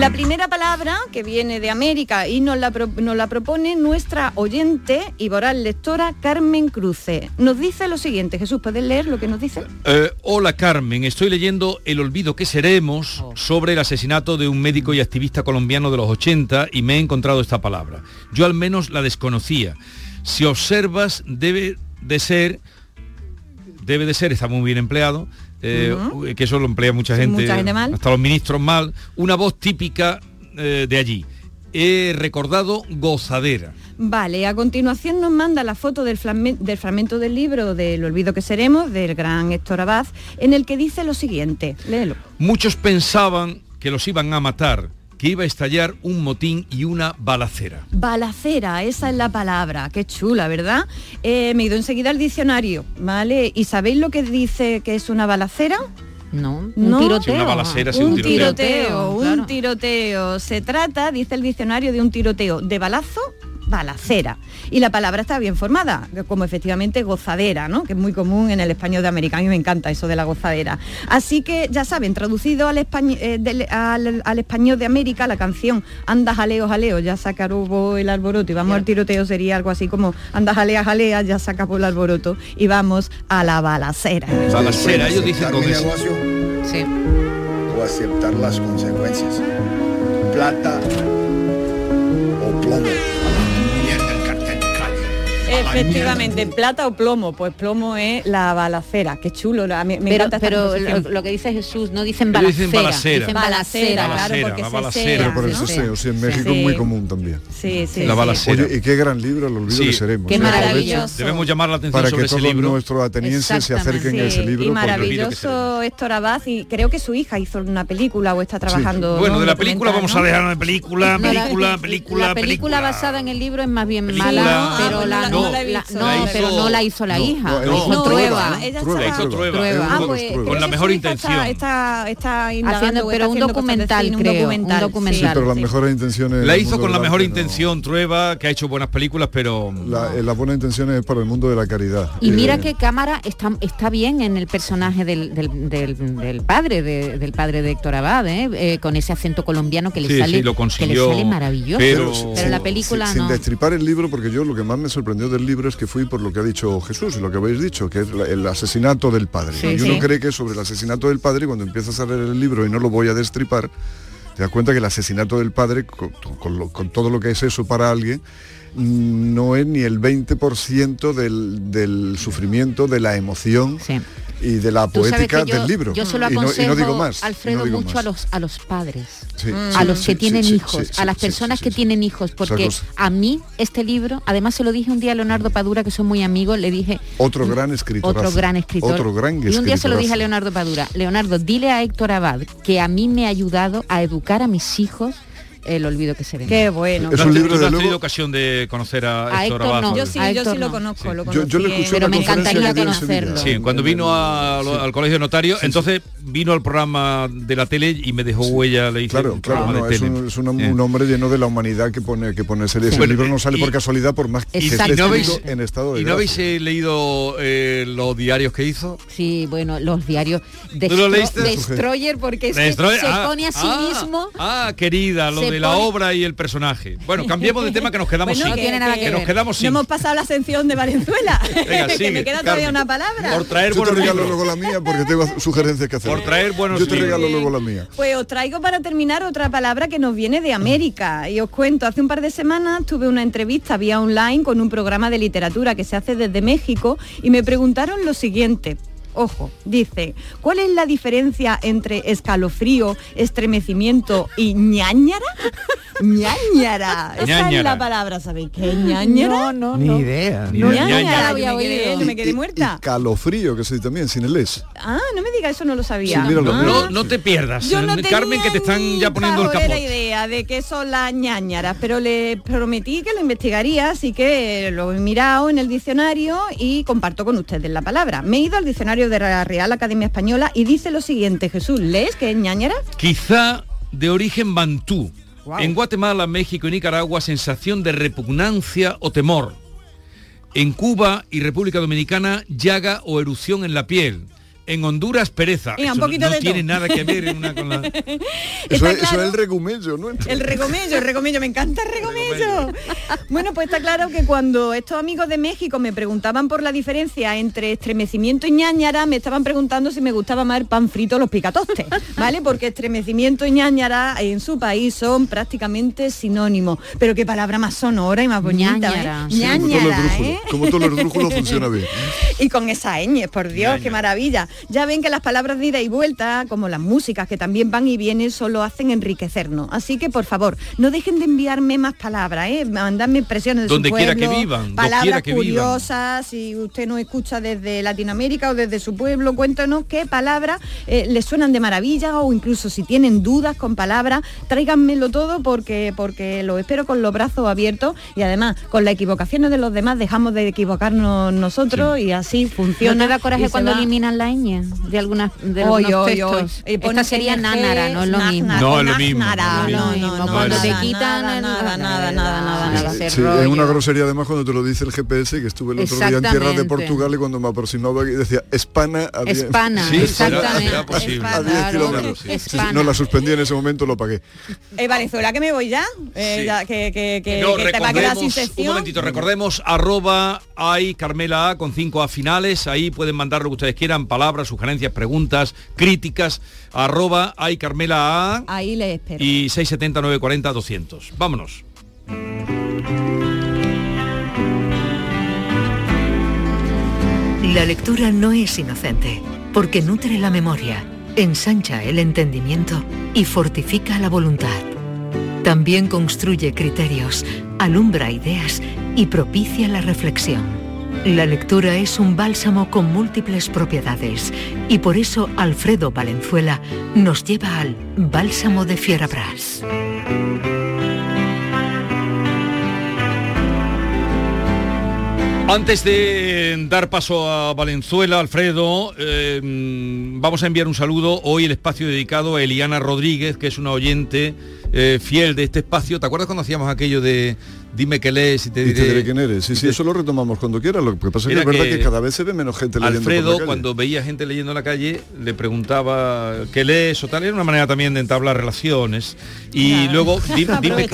La primera palabra que viene de América y nos la, pro- nos la propone nuestra oyente y voraz lectora Carmen Cruce. Nos dice lo siguiente, Jesús, ¿puedes leer lo que nos dice? Eh, hola Carmen, estoy leyendo El olvido que seremos sobre el asesinato de un médico y activista colombiano de los 80 y me he encontrado esta palabra. Yo al menos la desconocía. Si observas, debe de ser, debe de ser, está muy bien empleado, eh, que eso lo emplea mucha gente, mucha gente mal. hasta los ministros mal, una voz típica eh, de allí. He recordado gozadera. Vale, a continuación nos manda la foto del, del fragmento del libro del olvido que seremos, del gran Héctor Abad, en el que dice lo siguiente, léelo. Muchos pensaban que los iban a matar, que iba a estallar un motín y una balacera. Balacera, esa es la palabra, qué chula, ¿verdad? Eh, me he ido enseguida al diccionario, ¿vale? ¿Y sabéis lo que dice que es una balacera? No, un No. tiroteo. Sí, una balacera, sí, un un tiroteo, tiroteo. un tiroteo. Se trata, dice el diccionario, de un tiroteo de balazo, balacera. Y la palabra está bien formada, como efectivamente gozadera, ¿no? Que es muy común en el español de América. A mí me encanta eso de la gozadera. Así que ya saben, traducido al, españ- eh, del- al- al español de América, la canción Anda jaleo, jaleo, ya se acabó el alboroto y vamos al tiroteo sería algo así como Anda jalea, jalea, ya se acabó el alboroto y vamos a la balacera. Balacera, ellos dicen con eso. Sí. o aceptar las consecuencias. Plata o plomo. Efectivamente, plata o plomo, pues plomo es la balacera, qué chulo, la- me, me pero encanta esta pero lo, lo que dice Jesús, no dicen balacera. dicen balacera. Dicen Balacera, balacera. claro, porque se Pero por el ¿no? ceseo, sí, en México Sí. es muy común también. Sí, sí. La balacera. Oye, y qué gran libro, el olvido Sí, que seremos. qué maravilloso. Debemos llamar la atención Para sobre que ese todos libro. nuestros atenienses se acerquen a ese libro. y maravilloso Héctor Abad y creo que su hija hizo una película o está trabajando Bueno, ¿no? de la película vamos a dejar de película, No, la- película, la película, película basada en el libro es más bien Película. mala, Ah, pero pues la, no la- no, no la he la- visto. no, La hizo- pero no la hizo la no, hija, no, no, no, Trueba. ella Trueba. hizo Trueba. Trueba. Ah, pues, Con la mejor intención. Está, está, Haciendo- pero está un haciendo documental, creo, un documental, Sí, documental. pero las sí. mejores intenciones. La hizo con la mejor intención Trueba, que ha hecho buenas películas, pero La- eh, las buenas intenciones es para el mundo de la caridad. Y mira Eh, que cámara está, está bien en el personaje del, del- del- del padre de, del padre de Héctor Abad, ¿eh? Eh, con ese acento colombiano que le Sí, sale, sí, lo que le sale maravilloso. pero- Pero, la película sin, destripar el libro, porque yo lo que más me sorprendió del libro es que fui por lo que ha dicho Jesús y lo que habéis dicho, que es la- el asesinato del padre. Sí, y uno sí. cree que sobre el asesinato del padre, cuando empiezas a leer el libro y no lo voy a destripar, te das cuenta que el asesinato del padre, con, con lo- con todo lo que es eso para alguien, mm, no es ni el 20% del, del sufrimiento, de la emoción y de la poética yo, del libro. Yo se lo y, no, y aconsejo, no digo más. Alfredo, no digo mucho más. a los, a los padres. Sí, a los que tienen hijos, a las personas que tienen hijos, porque a mí este libro, además se lo dije un día a Leonardo Padura, que son muy amigos, le dije, Otro gran escritor. otro gran escritor. Otro gran y un día se lo dije a. Leonardo Padura, Leonardo, dile a Héctor Abad que a mí me ha ayudado a educar a mis hijos el olvido que se ve. Qué bueno. Es ¿No un has- libro de has luego- tenido ocasión de conocer a, A Héctor no. Yo sí, A yo Héctor sí lo no. conozco, lo Yo- conocí. yo le en- Pero me encantaría conocerlo. Sí, cuando vino a- al colegio notario, entonces vino al programa de la tele y me dejó huella, le hice Claro, claro, programa no, de es, un, es una- un hombre lleno de la humanidad que pone que pone series. Bueno, el libro no sale y- por casualidad por más que esté Exactamente. ¿Y no habéis, en estado de y no habéis eh, leído eh, los diarios que hizo? Sí, bueno, los diarios. ¿Tú lo leíste? Destroyer, porque es que Destroyer, se ah, pone a sí ah, mismo. Ah, querida, lo de la pone- obra y el personaje. Bueno, cambiemos de tema que nos quedamos Bueno, sin. No tiene nada que que nos quedamos No sin. hemos pasado la sección de Valenzuela. Venga, que me queda todavía una palabra. Por traer Yo te buenos regalo luego la mía porque tengo sugerencias que hacer. Por traer buenos Yo te libros. regalo luego la mía. Pues os traigo para terminar otra palabra que nos viene de América. Y os cuento, hace un par de semanas tuve una entrevista vía online con un programa de literatura que se hace desde México y me preguntaron lo siguiente. Ojo, dice, ¿cuál es la diferencia entre escalofrío, estremecimiento y ñañara? ñañara. Esa es Ñáñara. la palabra, ¿sabéis qué es ñañara? No, no, Ni no. idea. Ni No, idea. ñañara, Ñañara. yo me había quedé, oído. yo me quedé Y- muerta. Y calofrío, que se dice también, sin el es. Ah, no me diga eso, no lo sabía. Sí, míralo, Ah. No, no te pierdas. Yo no Carmen, que te están ya poniendo el la capot. idea de qué son las ñañaras, pero le prometí que lo investigaría, así que lo he mirado en el diccionario y comparto con ustedes la palabra. Me he ido al diccionario de la Real Academia Española y dice lo siguiente, Jesús, ¿lees qué es ñañara? Quizá de origen bantú. En Guatemala, México y Nicaragua, sensación de repugnancia o temor. En Cuba y República Dominicana, llaga o erupción en la piel. En Honduras, pereza. Venga, un Eso poquito no de tiene todo. nada que ver una con la... Eso, es, eso el regumello, ¿no? El regomello, el regomello, me encanta el regomello. Bueno, pues está claro que cuando estos amigos de México me preguntaban por la diferencia entre estremecimiento y ñañara, me estaban preguntando si me gustaba más el pan frito o los picatostes, ¿vale? Porque estremecimiento y ñañara en su país son prácticamente sinónimos. Pero qué palabra más sonora y más bonita, Ñañara. ¿eh? Sí, Como todo el Ñañara, drújulo. ¿eh? Como todo el drújulo funciona bien. y con esa ñ, por Dios, qué maravilla. Ya ven que las palabras de ida y vuelta, como las músicas que también van y vienen, solo hacen enriquecernos. Así que, por favor, no dejen de enviarme más palabras, ¿eh? Mandarme impresiones de Donde su quiera pueblo, que vivan, palabras que vivan. curiosas, si usted nos escucha desde Latinoamérica o desde su pueblo, cuéntanos qué palabras eh, les suenan de maravilla o incluso si tienen dudas con palabras, tráiganmelo todo porque, porque lo espero con los brazos abiertos y además con las equivocaciones de los demás dejamos de equivocarnos nosotros y así funciona. ¿No te da coraje cuando va- eliminan la ñ? De algunas de Oy, algunos oy, textos. oy. Esta sería NG, nánara, no es lo mismo. No es lo mismo. Cuando nada, te quitan nada, nada, nada, nada, es una grosería además cuando te lo dice el GPS, que estuve el otro día en tierras de. Portugal y cuando me aproximaba y decía Espana a diez- Espana, Sí, será- exactamente. será posible. a 10 Claro, kilómetros. Sí, sí, Espana. no la suspendí en ese momento, lo pagué. Eh, Valenzuela, que me voy ya. Eh, que te va a quedar sin recordemos, un momentito, recordemos arroba hay Carmela A con cinco A finales, ahí pueden mandar lo que ustedes quieran, palabras, sugerencias, preguntas, críticas, arroba hay Carmela A Ahí le espero. y 670 940 200. Vámonos. La lectura no es inocente, porque nutre la memoria, ensancha el entendimiento y fortifica la voluntad. También construye criterios, alumbra ideas y propicia la reflexión. La lectura es un bálsamo con múltiples propiedades y por eso Alfredo Valenzuela nos lleva al Bálsamo de Fierabras. Antes de dar paso a Valenzuela, Alfredo, eh, vamos a enviar un saludo hoy el espacio dedicado a Eliana Rodríguez, que es una oyente eh, fiel de este espacio. ¿Te acuerdas cuando hacíamos aquello de dime qué lees y te Y diré, te diré quién eres. Sí, y sí, te- eso lo retomamos cuando quiera. Lo que pasa es que es verdad que, que cada vez se ve menos gente leyendo por la Alfredo, calle. cuando veía gente leyendo en la calle, le preguntaba qué lees o tal. Era una manera también de entablar relaciones. Y Claro. luego di- dime,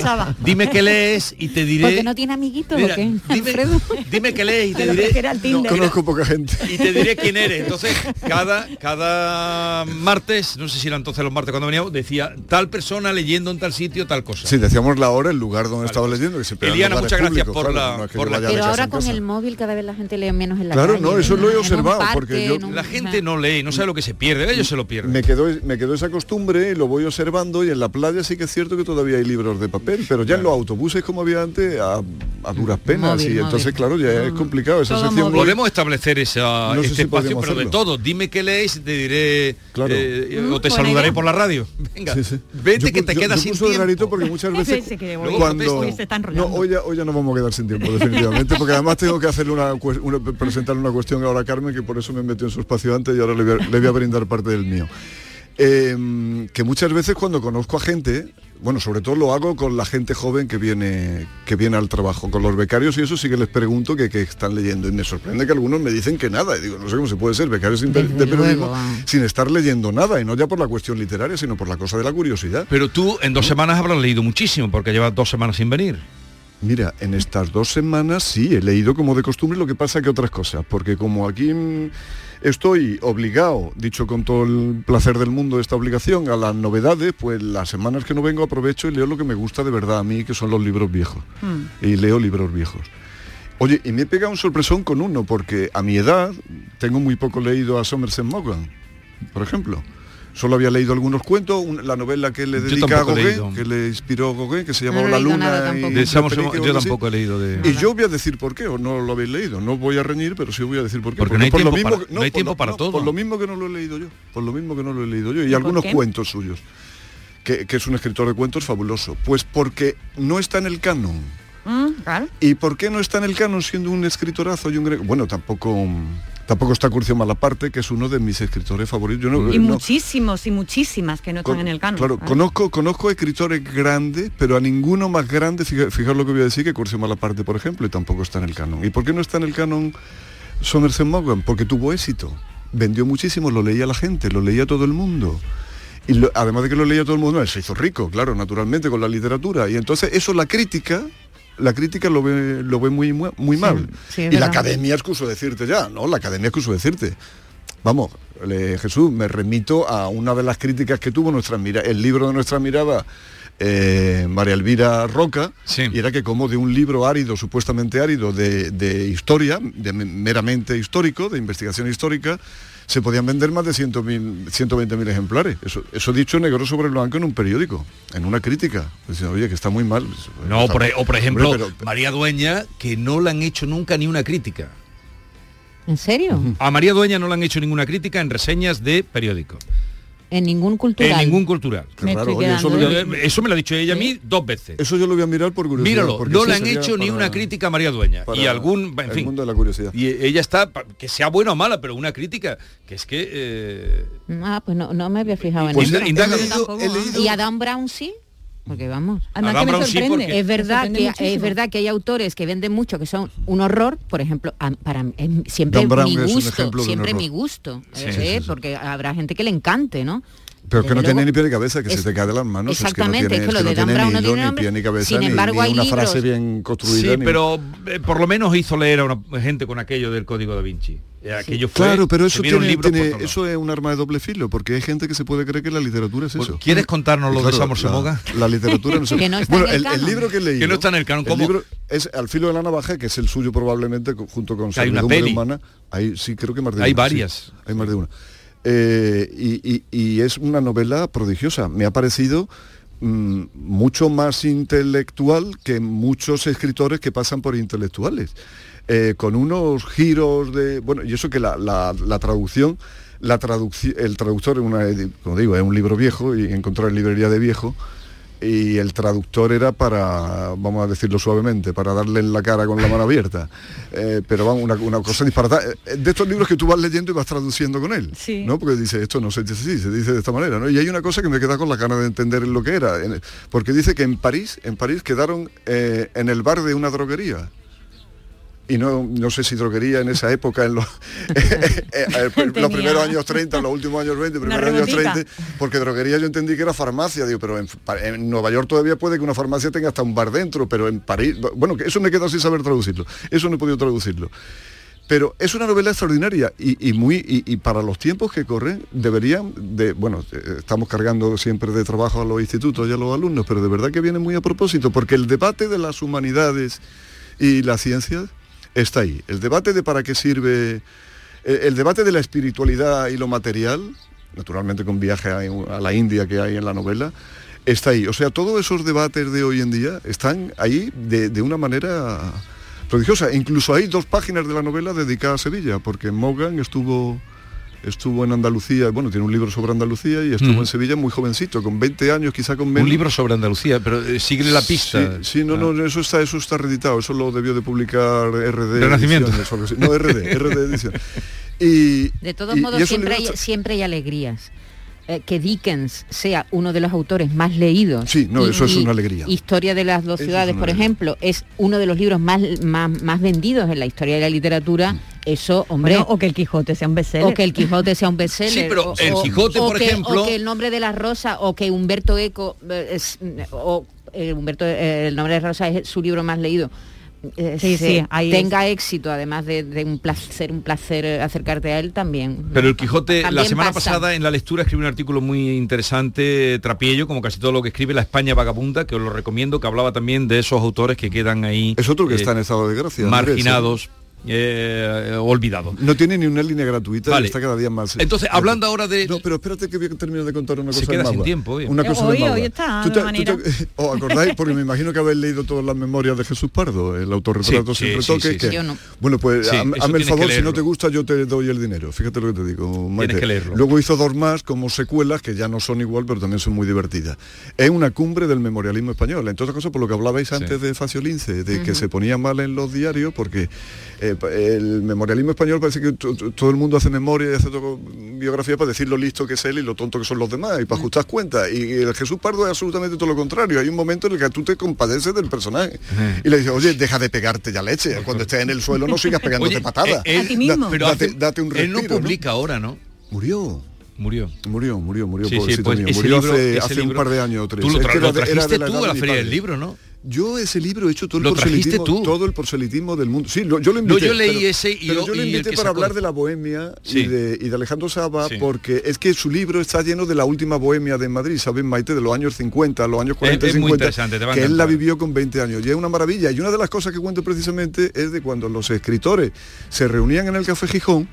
dime qué lees y te diré... Porque no tiene amiguitos Mira, dime, dime qué lees y te diré... que era el Tinder. No, Conozco poca gente. y te diré quién eres. Entonces, cada, cada martes, no sé si era entonces los martes cuando veníamos, decía tal persona leyendo en tal sitio, tal cosa. Sí, decíamos la hora, el lugar donde estaba leyendo, que siempre eran Eliana, muchas gracias públicos, por claro, la- no es que por la- de Pero ahora con casa. el móvil cada vez la gente lee menos en la Claro, calle. no, eso lo he observado, parque, porque yo- un- La gente no lee, no sabe lo que se pierde, ellos se lo pierden. Me quedó, me quedó esa costumbre y lo voy observando y en la playa sí que es cierto que todavía hay libros de papel, pero ya en los autobuses como había antes a, a duras penas Móvil, y entonces móvil. claro ya es complicado esa sección. Podemos establecer esa, No sé este si espacio, pero de hacerlo. todo. Dime qué lees y te diré Claro. eh, Mm, o te saludaré por la radio. Venga, Sí, sí. vete Yo que te yo- quedas yo sin de tiempo. rarito porque muchas veces cuando no. Hoy ya, hoy ya no vamos a quedar sin tiempo definitivamente porque además tengo que hacerle una, una- presentarle una cuestión ahora a Carmen que por eso me metió en su espacio antes y ahora le voy a, le voy a brindar parte del mío Eh, que muchas veces cuando conozco a gente bueno sobre todo lo hago con la gente joven que viene que viene al trabajo con los becarios y eso sí que les pregunto que, que están leyendo y me sorprende que algunos me dicen que nada y digo no sé cómo se puede ser becarios sin, de periodismo ah. sin estar leyendo nada y no ya por la cuestión literaria sino por la cosa de la curiosidad Pero tú en dos semanas habrás leído muchísimo porque llevas dos semanas sin venir. Mira, en estas dos semanas sí, he leído como de costumbre, lo que pasa que otras cosas, porque como aquí mm, estoy obligado, dicho con todo el placer del mundo, esta obligación a las novedades, pues las semanas que no vengo aprovecho y leo lo que me gusta de verdad a mí, que son los libros viejos. Y leo libros viejos. Oye, y me he pegado un sorpresón con uno, porque a mi edad tengo muy poco leído a Somerset Maugham, por ejemplo. Solo había leído algunos cuentos, un- la novela que le dedica a Gauguin, que le inspiró Gauguin, que se No llamaba he La leído Luna. nada y- De yo tampoco he leído de- Y yo voy a decir por qué, o no lo habéis leído. No voy a reñir, pero sí voy a decir por qué. Porque no hay por lo tiempo mismo para- que- no hay por tiempo lo- para no, todo. Por lo mismo que no lo he leído yo. Por lo mismo que no lo he leído yo. Y algunos cuentos suyos. Que, que es un escritor de cuentos fabuloso. Pues porque no está en el canon. Mm. ¿Y por qué no está en el canon siendo un escritorazo y un Bueno, tampoco tampoco está Curcio Malaparte, que es uno de mis escritores favoritos. No- Y no- muchísimos y muchísimas que no están en el canon. Claro, conozco, conozco escritores grandes, pero a ninguno más grande, fija- fijaos lo que voy a decir, que Curcio Malaparte, por ejemplo, y tampoco está en el canon. ¿Y por qué no está en el canon Somerset Maugham? Porque tuvo éxito. Vendió muchísimo, lo leía la gente, lo leía todo el mundo. Y lo- además de que lo leía todo el mundo, él se hizo rico, claro, naturalmente, con la literatura. Y entonces eso la crítica, la crítica lo ve, lo ve muy, muy, mal. sí, y la academia excuso decirte ya, ¿no? La academia excuso decirte. Vamos, le- Jesús, me remito a una de las críticas que tuvo nuestra mira, el libro de nuestra mirada, eh, María Elvira Roca, y era que como de un libro árido, supuestamente árido, de, de historia, de me- meramente histórico, de investigación histórica, se podían vender más de 100.000 120.000 ejemplares. Eso, eso dicho negro sobre blanco en un periódico, en una crítica. Diciendo, oye, que está muy mal. No, Está- por, e- o por ejemplo, Hombre, pero- María Dueña, que no le han hecho nunca ni una crítica. ¿En serio? A María Dueña no le han hecho ninguna crítica en reseñas de periódicos. En ningún cultural. En ningún cultural. Me estoy Raro, oye, eso me lo ha dicho ella a mí dos veces. Eso yo lo voy a mirar por curiosidad. Míralo, no sí le han hecho ni una crítica a María Dueña. Y algún, en el fin. mundo de la curiosidad. Y ella está, que sea buena o mala, pero una crítica, que es que... eh, Ah, pues no, no me había fijado en Pues eso. he leído- he leído- Y a Dan Brown sí. Porque vamos. Además que me sí, sorprende. porque- es verdad sorprende que muchísimo. es verdad que hay autores que venden mucho que son un horror, por ejemplo, a- para mí, em, siempre mi gusto, siempre mi gusto, Sí, eh, sí. porque habrá gente que le encante, ¿no? Pero que no tiene luego, ni pie ni cabeza, que es- se te cae de las manos. Exactamente, es que no es tiene, que lo no de Dan tiene Brown ni no hilo, tiene ni nombre. pie ni cabeza, Sin ni- embargo, ni hay una libros- frase bien construida. Sí, ni- pero eh, por lo menos hizo leer a una gente con aquello del código da Vinci. Eh, fue, Claro, pero se eso, tiene, tiene- lados. eso es un arma de doble filo, porque hay gente que se puede creer que la literatura es eso. ¿Quieres contarnos lo de Claro, Samor la- Somoga? La, literatura no sé. Que no está bueno, en el el, el libro que leído. Que no está en el canon, el ¿cómo? libro es Al filo de la navaja, que es el suyo probablemente, junto con Que hay una peli. humana. Hay, sí, creo que más de Hay una, varias. sí, hay más de una. Eh, y, es una novela prodigiosa. Me ha parecido mm, mucho más intelectual que muchos escritores que pasan por intelectuales. Eh, con unos giros de. Bueno, y eso que la, la- traducción, la el traductor, una, como digo, es un libro viejo y encontrar en librería de viejo. Y el traductor era para, vamos a decirlo suavemente, para darle en la cara con la mano abierta. Eh, pero vamos, una, una cosa disparatada. Eh, De estos libros que tú vas leyendo y vas traduciendo con él. Sí. ¿no? Porque dice, esto no se dice así, se dice de esta manera. ¿no? Y hay una cosa que me queda con la gana de entender lo que era. Porque dice que en París, en París quedaron eh, en el bar de una droguería. Y no, no sé si droguería en esa época, en los, eh, eh, los Tenía- primeros años 30, los últimos años 20, Una primeros años rebotica. 30, porque droguería yo entendí que era farmacia, digo, pero en, en Nueva York todavía puede que una farmacia tenga hasta un bar dentro, pero en París, bueno, eso me queda sin saber traducirlo, eso no he podido traducirlo. Pero es una novela extraordinaria y, y muy y, y para los tiempos que corren deberían de bueno eh, estamos cargando siempre de trabajo a los institutos y a los alumnos, pero de verdad que viene muy a propósito porque el debate de las humanidades y las ciencias está ahí. El debate de para qué sirve el, el debate de la espiritualidad y lo material, naturalmente con viaje a la India que hay en la novela, está ahí. O sea, todos esos debates de hoy en día están ahí de, de una manera prodigiosa. Incluso hay dos páginas de la novela dedicadas a Sevilla, porque Morgan estuvo estuvo en Andalucía, bueno, tiene un libro sobre Andalucía y estuvo en Sevilla muy jovencito, con 20 años, quizá con menos. Un libro sobre Andalucía, pero eh, sigue la pista. Sí, sí, no, no, eso está, eso está reeditado, eso lo debió de publicar RD. Renacimiento. Ediciones o algo así. No, RD, RD Edición. Y, De todos y- modos, siempre hay, siempre hay alegrías. Eh, que Dickens sea uno de los autores más leídos. Sí, no, eso es una alegría. Historia de las dos Eso ciudades, por alegría. ejemplo, es uno de los libros más, más, más vendidos en la historia de la literatura. Mm. Eso, hombre. Bueno, o que el Quijote sea un bestseller. o que el Quijote sea un bestseller. Sí, pero o- el Quijote, o por que- ejemplo- O que el nombre de la rosa, o que Humberto Eco, eh, es, o eh, Humberto, eh, el nombre de la rosa es su libro más leído. Eh, Sí, se sí, ahí tenga éxito, además de, de un placer, un placer acercarte a él también. Pero el Quijote, la semana pasa. pasada en la lectura escribió un artículo muy interesante, Trapiello, como casi todo lo que escribe La España Vagabunda, que os lo recomiendo, que hablaba también de esos autores que quedan ahí. Es otro que eh, está en estado de gracia. ¿eh? Eh, olvidados. No tiene ni una línea gratuita Vale. y está cada día más. Entonces, hablando ahora de... No, pero espérate que voy a terminar de contar una Se cosa queda del sin tiempo hoy. Una Eh, cosa hoy- hoy está ¿Tú te- tú te- ¿Os acordáis? Porque me imagino que habéis leído todas las memorias de Jesús Pardo, el autorretrato Sí, sin sí, retoque. sí, sí, que-. Yo no. Bueno, pues hazme el tienes favor, si no te gusta yo te doy el dinero. Fíjate lo que te digo, Maite. que leerlo. Luego hizo dos más como secuelas que ya no son igual, pero también son muy divertidas. Es una cumbre del memorialismo español. Entre otras cosas, por lo que hablabais antes de Facio Lince, de que se ponía mal en los diarios, porque eh, el memorialismo español parece que to- to- todo el mundo hace memoria y hace biografía para decir lo listo que es él y lo tonto que son los demás y para ajustar cuentas. Y el Jesús Pardo es absolutamente todo lo contrario. Hay un momento en el que tú te compadeces del personaje y le dices, oye, deja de pegarte ya leche. Cuando estés en el suelo no sigas pegándote Oye, patadas. eh, él- Da- pero date, un él no respiro, publica ahora, ¿no? Murió. Murió. Murió, murió, murió, Sí, sí, pues Murió libro- hace, un par de años o tres. Tú lo Es tra- que lo era de- era trajiste de la tú a la Feria del. Libro, ¿no? Yo ese libro he hecho todo el Lo proselitismo, tú. todo el proselitismo del mundo. Sí, lo- yo lo No, invité. yo leí pero- ese y pero yo- yo lo invité para sacó- hablar de la bohemia Sí. y, de, y de Alejandro Saba Sí. porque es que su libro está lleno de la última bohemia de Madrid, ¿sabes, Maite? De los años 50, los años 40 Es- es y muy 50, interesante, te va a que él la vivió con 20 años. Y es una maravilla. Y una de las cosas que cuento precisamente es de cuando los escritores se reunían en el Café Gijón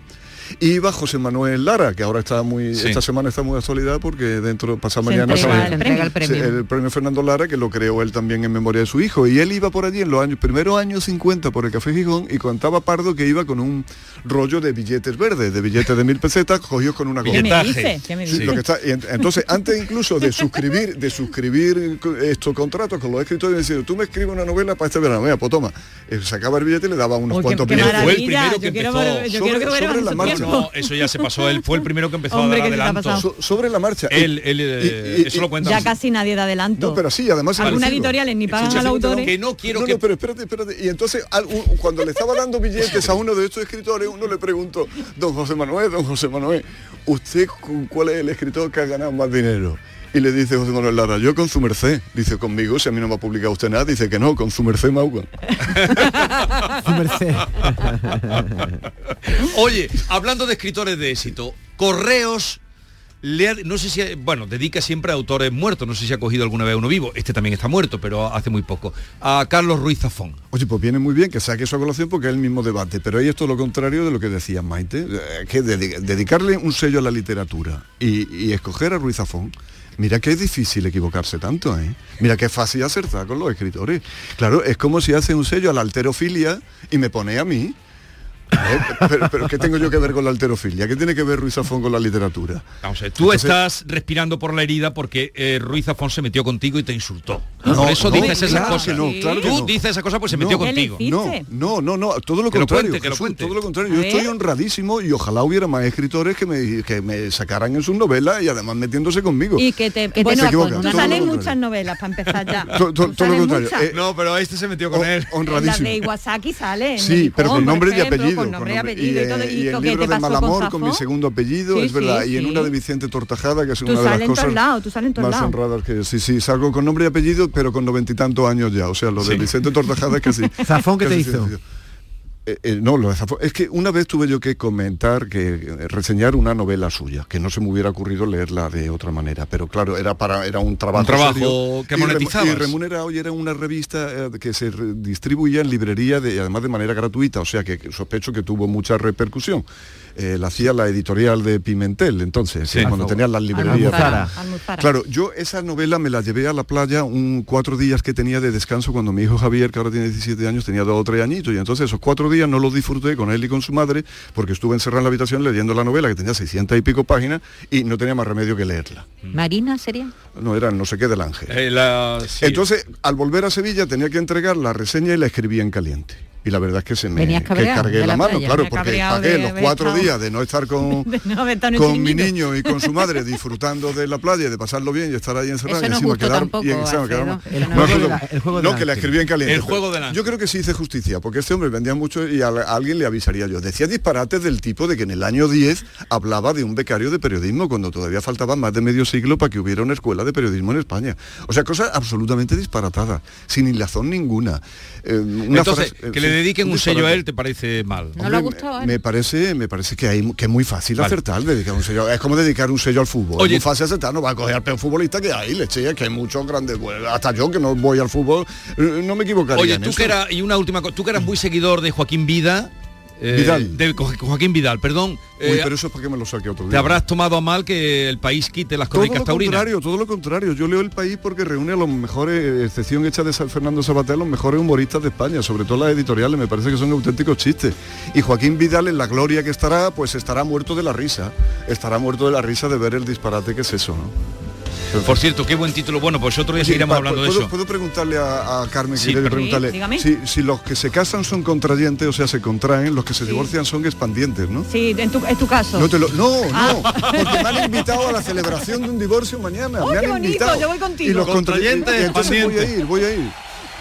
Iba José Manuel Lara, que ahora está muy, Sí. esta semana está muy de actualidad porque dentro, pasado Se mañana entrega se- el premio. El el Fernando Lara, que lo creó él también en memoria de su hijo. Y él iba por allí en los años, primeros años 50 por el Café Gijón y contaba Pardo que iba con un rollo de billetes verdes, de billetes de mil pesetas, cogidos con una goma. ¿Qué me dice? ¿Qué me Sí, dice? lo que está- y ent- entonces, antes incluso de suscribir, de suscribir estos contratos con los escritores, diciendo, tú me escribes una novela para este verano, mira, pues toma, Eh, sacaba el billete y le daba unos Uy, cuantos qué billetes. Fue el primero yo que quiero empezó. ver- yo quiero que Sobre- la marcha. Tiempo. No, eso ya se pasó. Él fue el primero que empezó Hombre, a dar adelanto. So- sobre la marcha. Él, eh, y- y- eso lo cuenta. Ya casi nadie da adelanto. No, pero sí, además... Algunas parecido. editoriales ni pagan sí, a los autores. Que no quiero no, que... no, pero espérate, espérate. Y entonces, al- un- cuando le estaba dando billetes a uno de estos escritores, uno le preguntó, don José Manuel, don José Manuel, ¿usted con cuál es el escritor que ha ganado más dinero? Y le dice José Manuel Lara, yo con su merced. Dice, conmigo, si a mí no me ha publicado usted nada, dice que no, con su merced Maugan. Su merced. Oye, hablando de escritores de éxito, Correos le ha- no sé si, bueno, dedica siempre a autores muertos, no sé si ha cogido alguna vez a uno vivo, este también está muerto, pero hace muy poco, a Carlos Ruiz Zafón. Oye, pues viene muy bien que saque eso a colación porque es el mismo debate, pero ahí es todo lo contrario de lo que decía Maite, que dedi- dedicarle un sello a la literatura y, y escoger a Ruiz Zafón, mira que es difícil equivocarse tanto, ¿eh? Mira que es fácil acertar con los escritores. Claro, es como si hace un sello a la alterofilia y me pone a mí. ¿Eh? Pero, pero ¿qué tengo yo que ver con la alterofilia? ¿Qué tiene que ver Ruiz Zafón con la literatura? Vamos a ver, tú Entonces- estás respirando por la herida porque eh, Ruiz Zafón se metió contigo y te insultó. No, por eso no, dices esas claro cosas. que no, claro que tú no. dices esas cosas pues se No. metió ¿Qué le contigo. No, no, no, no, todo lo Que lo contrario. cuente, que lo cuente. Todo lo contrario. Yo estoy honradísimo y ojalá hubiera más escritores que me, que me sacaran en sus novelas y además metiéndose conmigo. Y que te, te tú todo lo sales contrario. muchas novelas para empezar ya. To- to- Tú todo lo contrario. Eh, No, pero este se metió con él. Honradísimo. de Iwasaki salen. Sí, pero con nombre y apellido. Con nombre y apellido y, eh, todo. y ¿Y, el libro te de pasó Malamor con con mi segundo apellido, Sí, es verdad. sí, y en sí. una de Vicente Tortajada, que es Tú una de las cosas tú en más honradas que sí, sí, salgo con nombre y apellido, pero con noventa y tantos años ya. O sea, lo de Sí. Vicente Tortajada es casi. Zafón, ¿qué te hizo? sencillo. Eh, eh, no, lo. Es que una vez tuve yo que comentar, que reseñar una novela suya, que no se me hubiera ocurrido leerla de otra manera, pero claro, era para era un trabajo, Un trabajo serio que monetizabas. y remunerado y era una revista eh, que se distribuía en librería de, y además de manera gratuita, o sea que que sospecho que tuvo mucha repercusión. Eh, la hacía la editorial de Pimentel, entonces, Sí. cuando tenían las librerías. Almuzara. Almuzara. Claro, yo esa novela me la llevé a la playa un cuatro días que tenía de descanso cuando mi hijo Javier, que ahora tiene 17 años, tenía dos o tres añitos. Y entonces esos cuatro días no los disfruté con él y con su madre porque estuve encerrado en la habitación leyendo la novela que tenía 600 y pico páginas y no tenía más remedio que leerla. Marina sería. No era no sé qué del ángel. Eh, la- sí. Entonces, al volver a Sevilla tenía que entregar la reseña y la escribí en caliente. Y la verdad es que se me que cargué de la, la mano, playa. claro, porque pagué de los cuatro estado- días de no estar con, De no con mi niño y con su madre disfrutando de la playa de pasarlo bien y estar ahí encerrado Eso y no encima gustó quedar tampoco, y encima Alfredo. quedar- El no, juego no, de la- el juego no, del que la escribí en caliente. El juego del ángel. Yo creo que sí hice justicia, porque este hombre vendía mucho y a, a alguien le avisaría yo. Decía disparates del tipo de que en el año 10 hablaba de un becario de periodismo cuando todavía faltaba más de medio siglo para que hubiera una escuela de periodismo en España. O sea, cosas absolutamente disparatadas, sin hilazón ninguna. Eh, una Entonces, frase- eh, que sí, le dediquen un sello a él te parece mal. No le ha Hombre, gustado, me, ¿eh? me parece me parece que hay que es muy fácil Vale. acertar dedicar un sello es como dedicar un sello al fútbol Oye, es muy fácil acertar no va a coger al peor futbolista que hay le eché, que hay muchos grandes bueno, hasta yo que no voy al fútbol eh, no me equivocaría Oye, en tú eso. que eras, y una última cosa, tú que eras muy seguidor de Joaquín Vida. Eh, Vidal. De Jo- Joaquín Vidal, perdón. Uy, eh, pero eso es para que me lo saque otro día te habrás tomado a mal que el país quite las todo crónicas lo taurinas. contrario, todo lo contrario. Yo leo el país porque reúne a los mejores, excepción hecha de San Fernando Sabater, los mejores humoristas de España, sobre todo las editoriales, me parece que son auténticos chistes. Y Joaquín Vidal, en la gloria que estará, pues estará muerto de la risa. Estará muerto de la risa de ver el disparate que es eso, ¿no? Por cierto, qué buen título. Bueno, pues otro día Oye, seguiremos pa- hablando de ¿puedo, eso. ¿Puedo preguntarle a, a Carmen, Sí, pero- preguntarle, Sí, si, si los que se casan son contrayentes, o sea, se contraen, los que se divorcian son expandientes, ¿no? Sí, en tu, es tu caso. No, te lo- no, Ah. no, porque me han invitado a la celebración de un divorcio mañana. ¡Oh, me han qué bonito! invitado. Yo voy contigo. Y los Contrayentes, contrayentes, voy a expandientes. ir, voy a ir.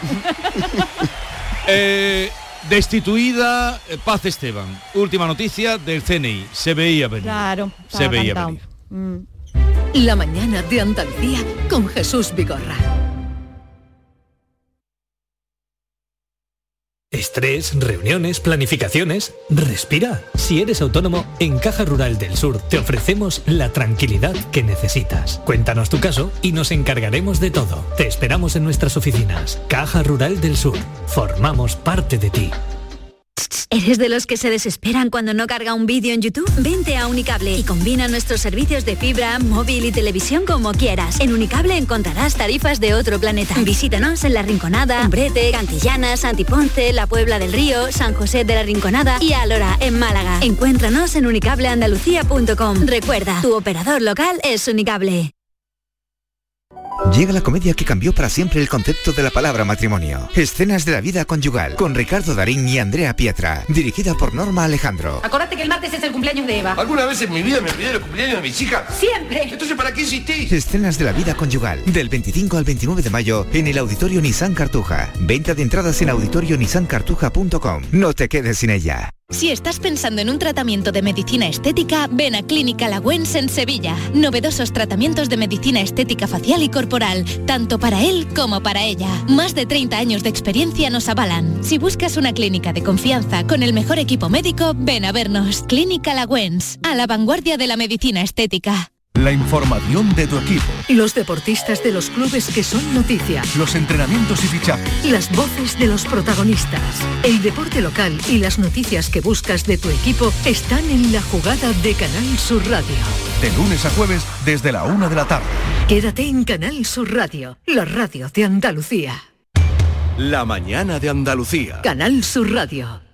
Eh, destituida eh, Paz Esteban. Última noticia del CNI. Se veía venir. Claro, Se veía cantado. venir. Mm. La mañana de Andalucía con Jesús Vigorra. Estrés, reuniones, planificaciones. Respira. Si eres autónomo, en Caja Rural del Sur te ofrecemos la tranquilidad que necesitas. Cuéntanos tu caso y nos encargaremos de todo. Te esperamos en nuestras oficinas. Caja Rural del Sur. Formamos parte de ti. ¿Eres de los que se desesperan cuando no carga un vídeo en YouTube? Vente a Unicable y combina nuestros servicios de fibra, móvil y televisión como quieras. En Unicable encontrarás tarifas de otro planeta. Visítanos en La Rinconada, Umbrete, Cantillana, Santiponce, La Puebla del Río, San José de la Rinconada y Alora, en Málaga. Encuéntranos en unicableandalucía.com. Recuerda, tu operador local es Unicable. Llega la comedia que cambió para siempre el concepto de la palabra matrimonio. Escenas de la vida conyugal, con Ricardo Darín y Andrea Pietra, dirigida por Norma Alejandro. Acordate que el martes es el cumpleaños de Eva. ¿Alguna vez en mi vida me olvidé del cumpleaños de mis hijas? Siempre. Entonces, ¿para qué insistís? Escenas de la vida conyugal, del 25 al 29 de mayo en el Auditorio Nissan Cartuja. Venta de entradas en auditorionissancartuja.com. No te quedes sin ella. Si estás pensando en un tratamiento de medicina estética, ven a Clínica Lagüens en Sevilla. Novedosos tratamientos de medicina estética facial y corporal, tanto para él como para ella. Más de 30 años de experiencia nos avalan. Si buscas una clínica de confianza con el mejor equipo médico, ven a vernos. Clínica Lagüens, a la vanguardia de la medicina estética. La información de tu equipo. Los deportistas de los clubes que son noticia. Los entrenamientos y fichajes. Las voces de los protagonistas. El deporte local y las noticias que buscas de tu equipo están en la jugada de Canal Sur Radio. De lunes a jueves desde la una de la tarde. Quédate en Canal Sur Radio, la radio de Andalucía. La mañana de Andalucía. Canal Sur Radio.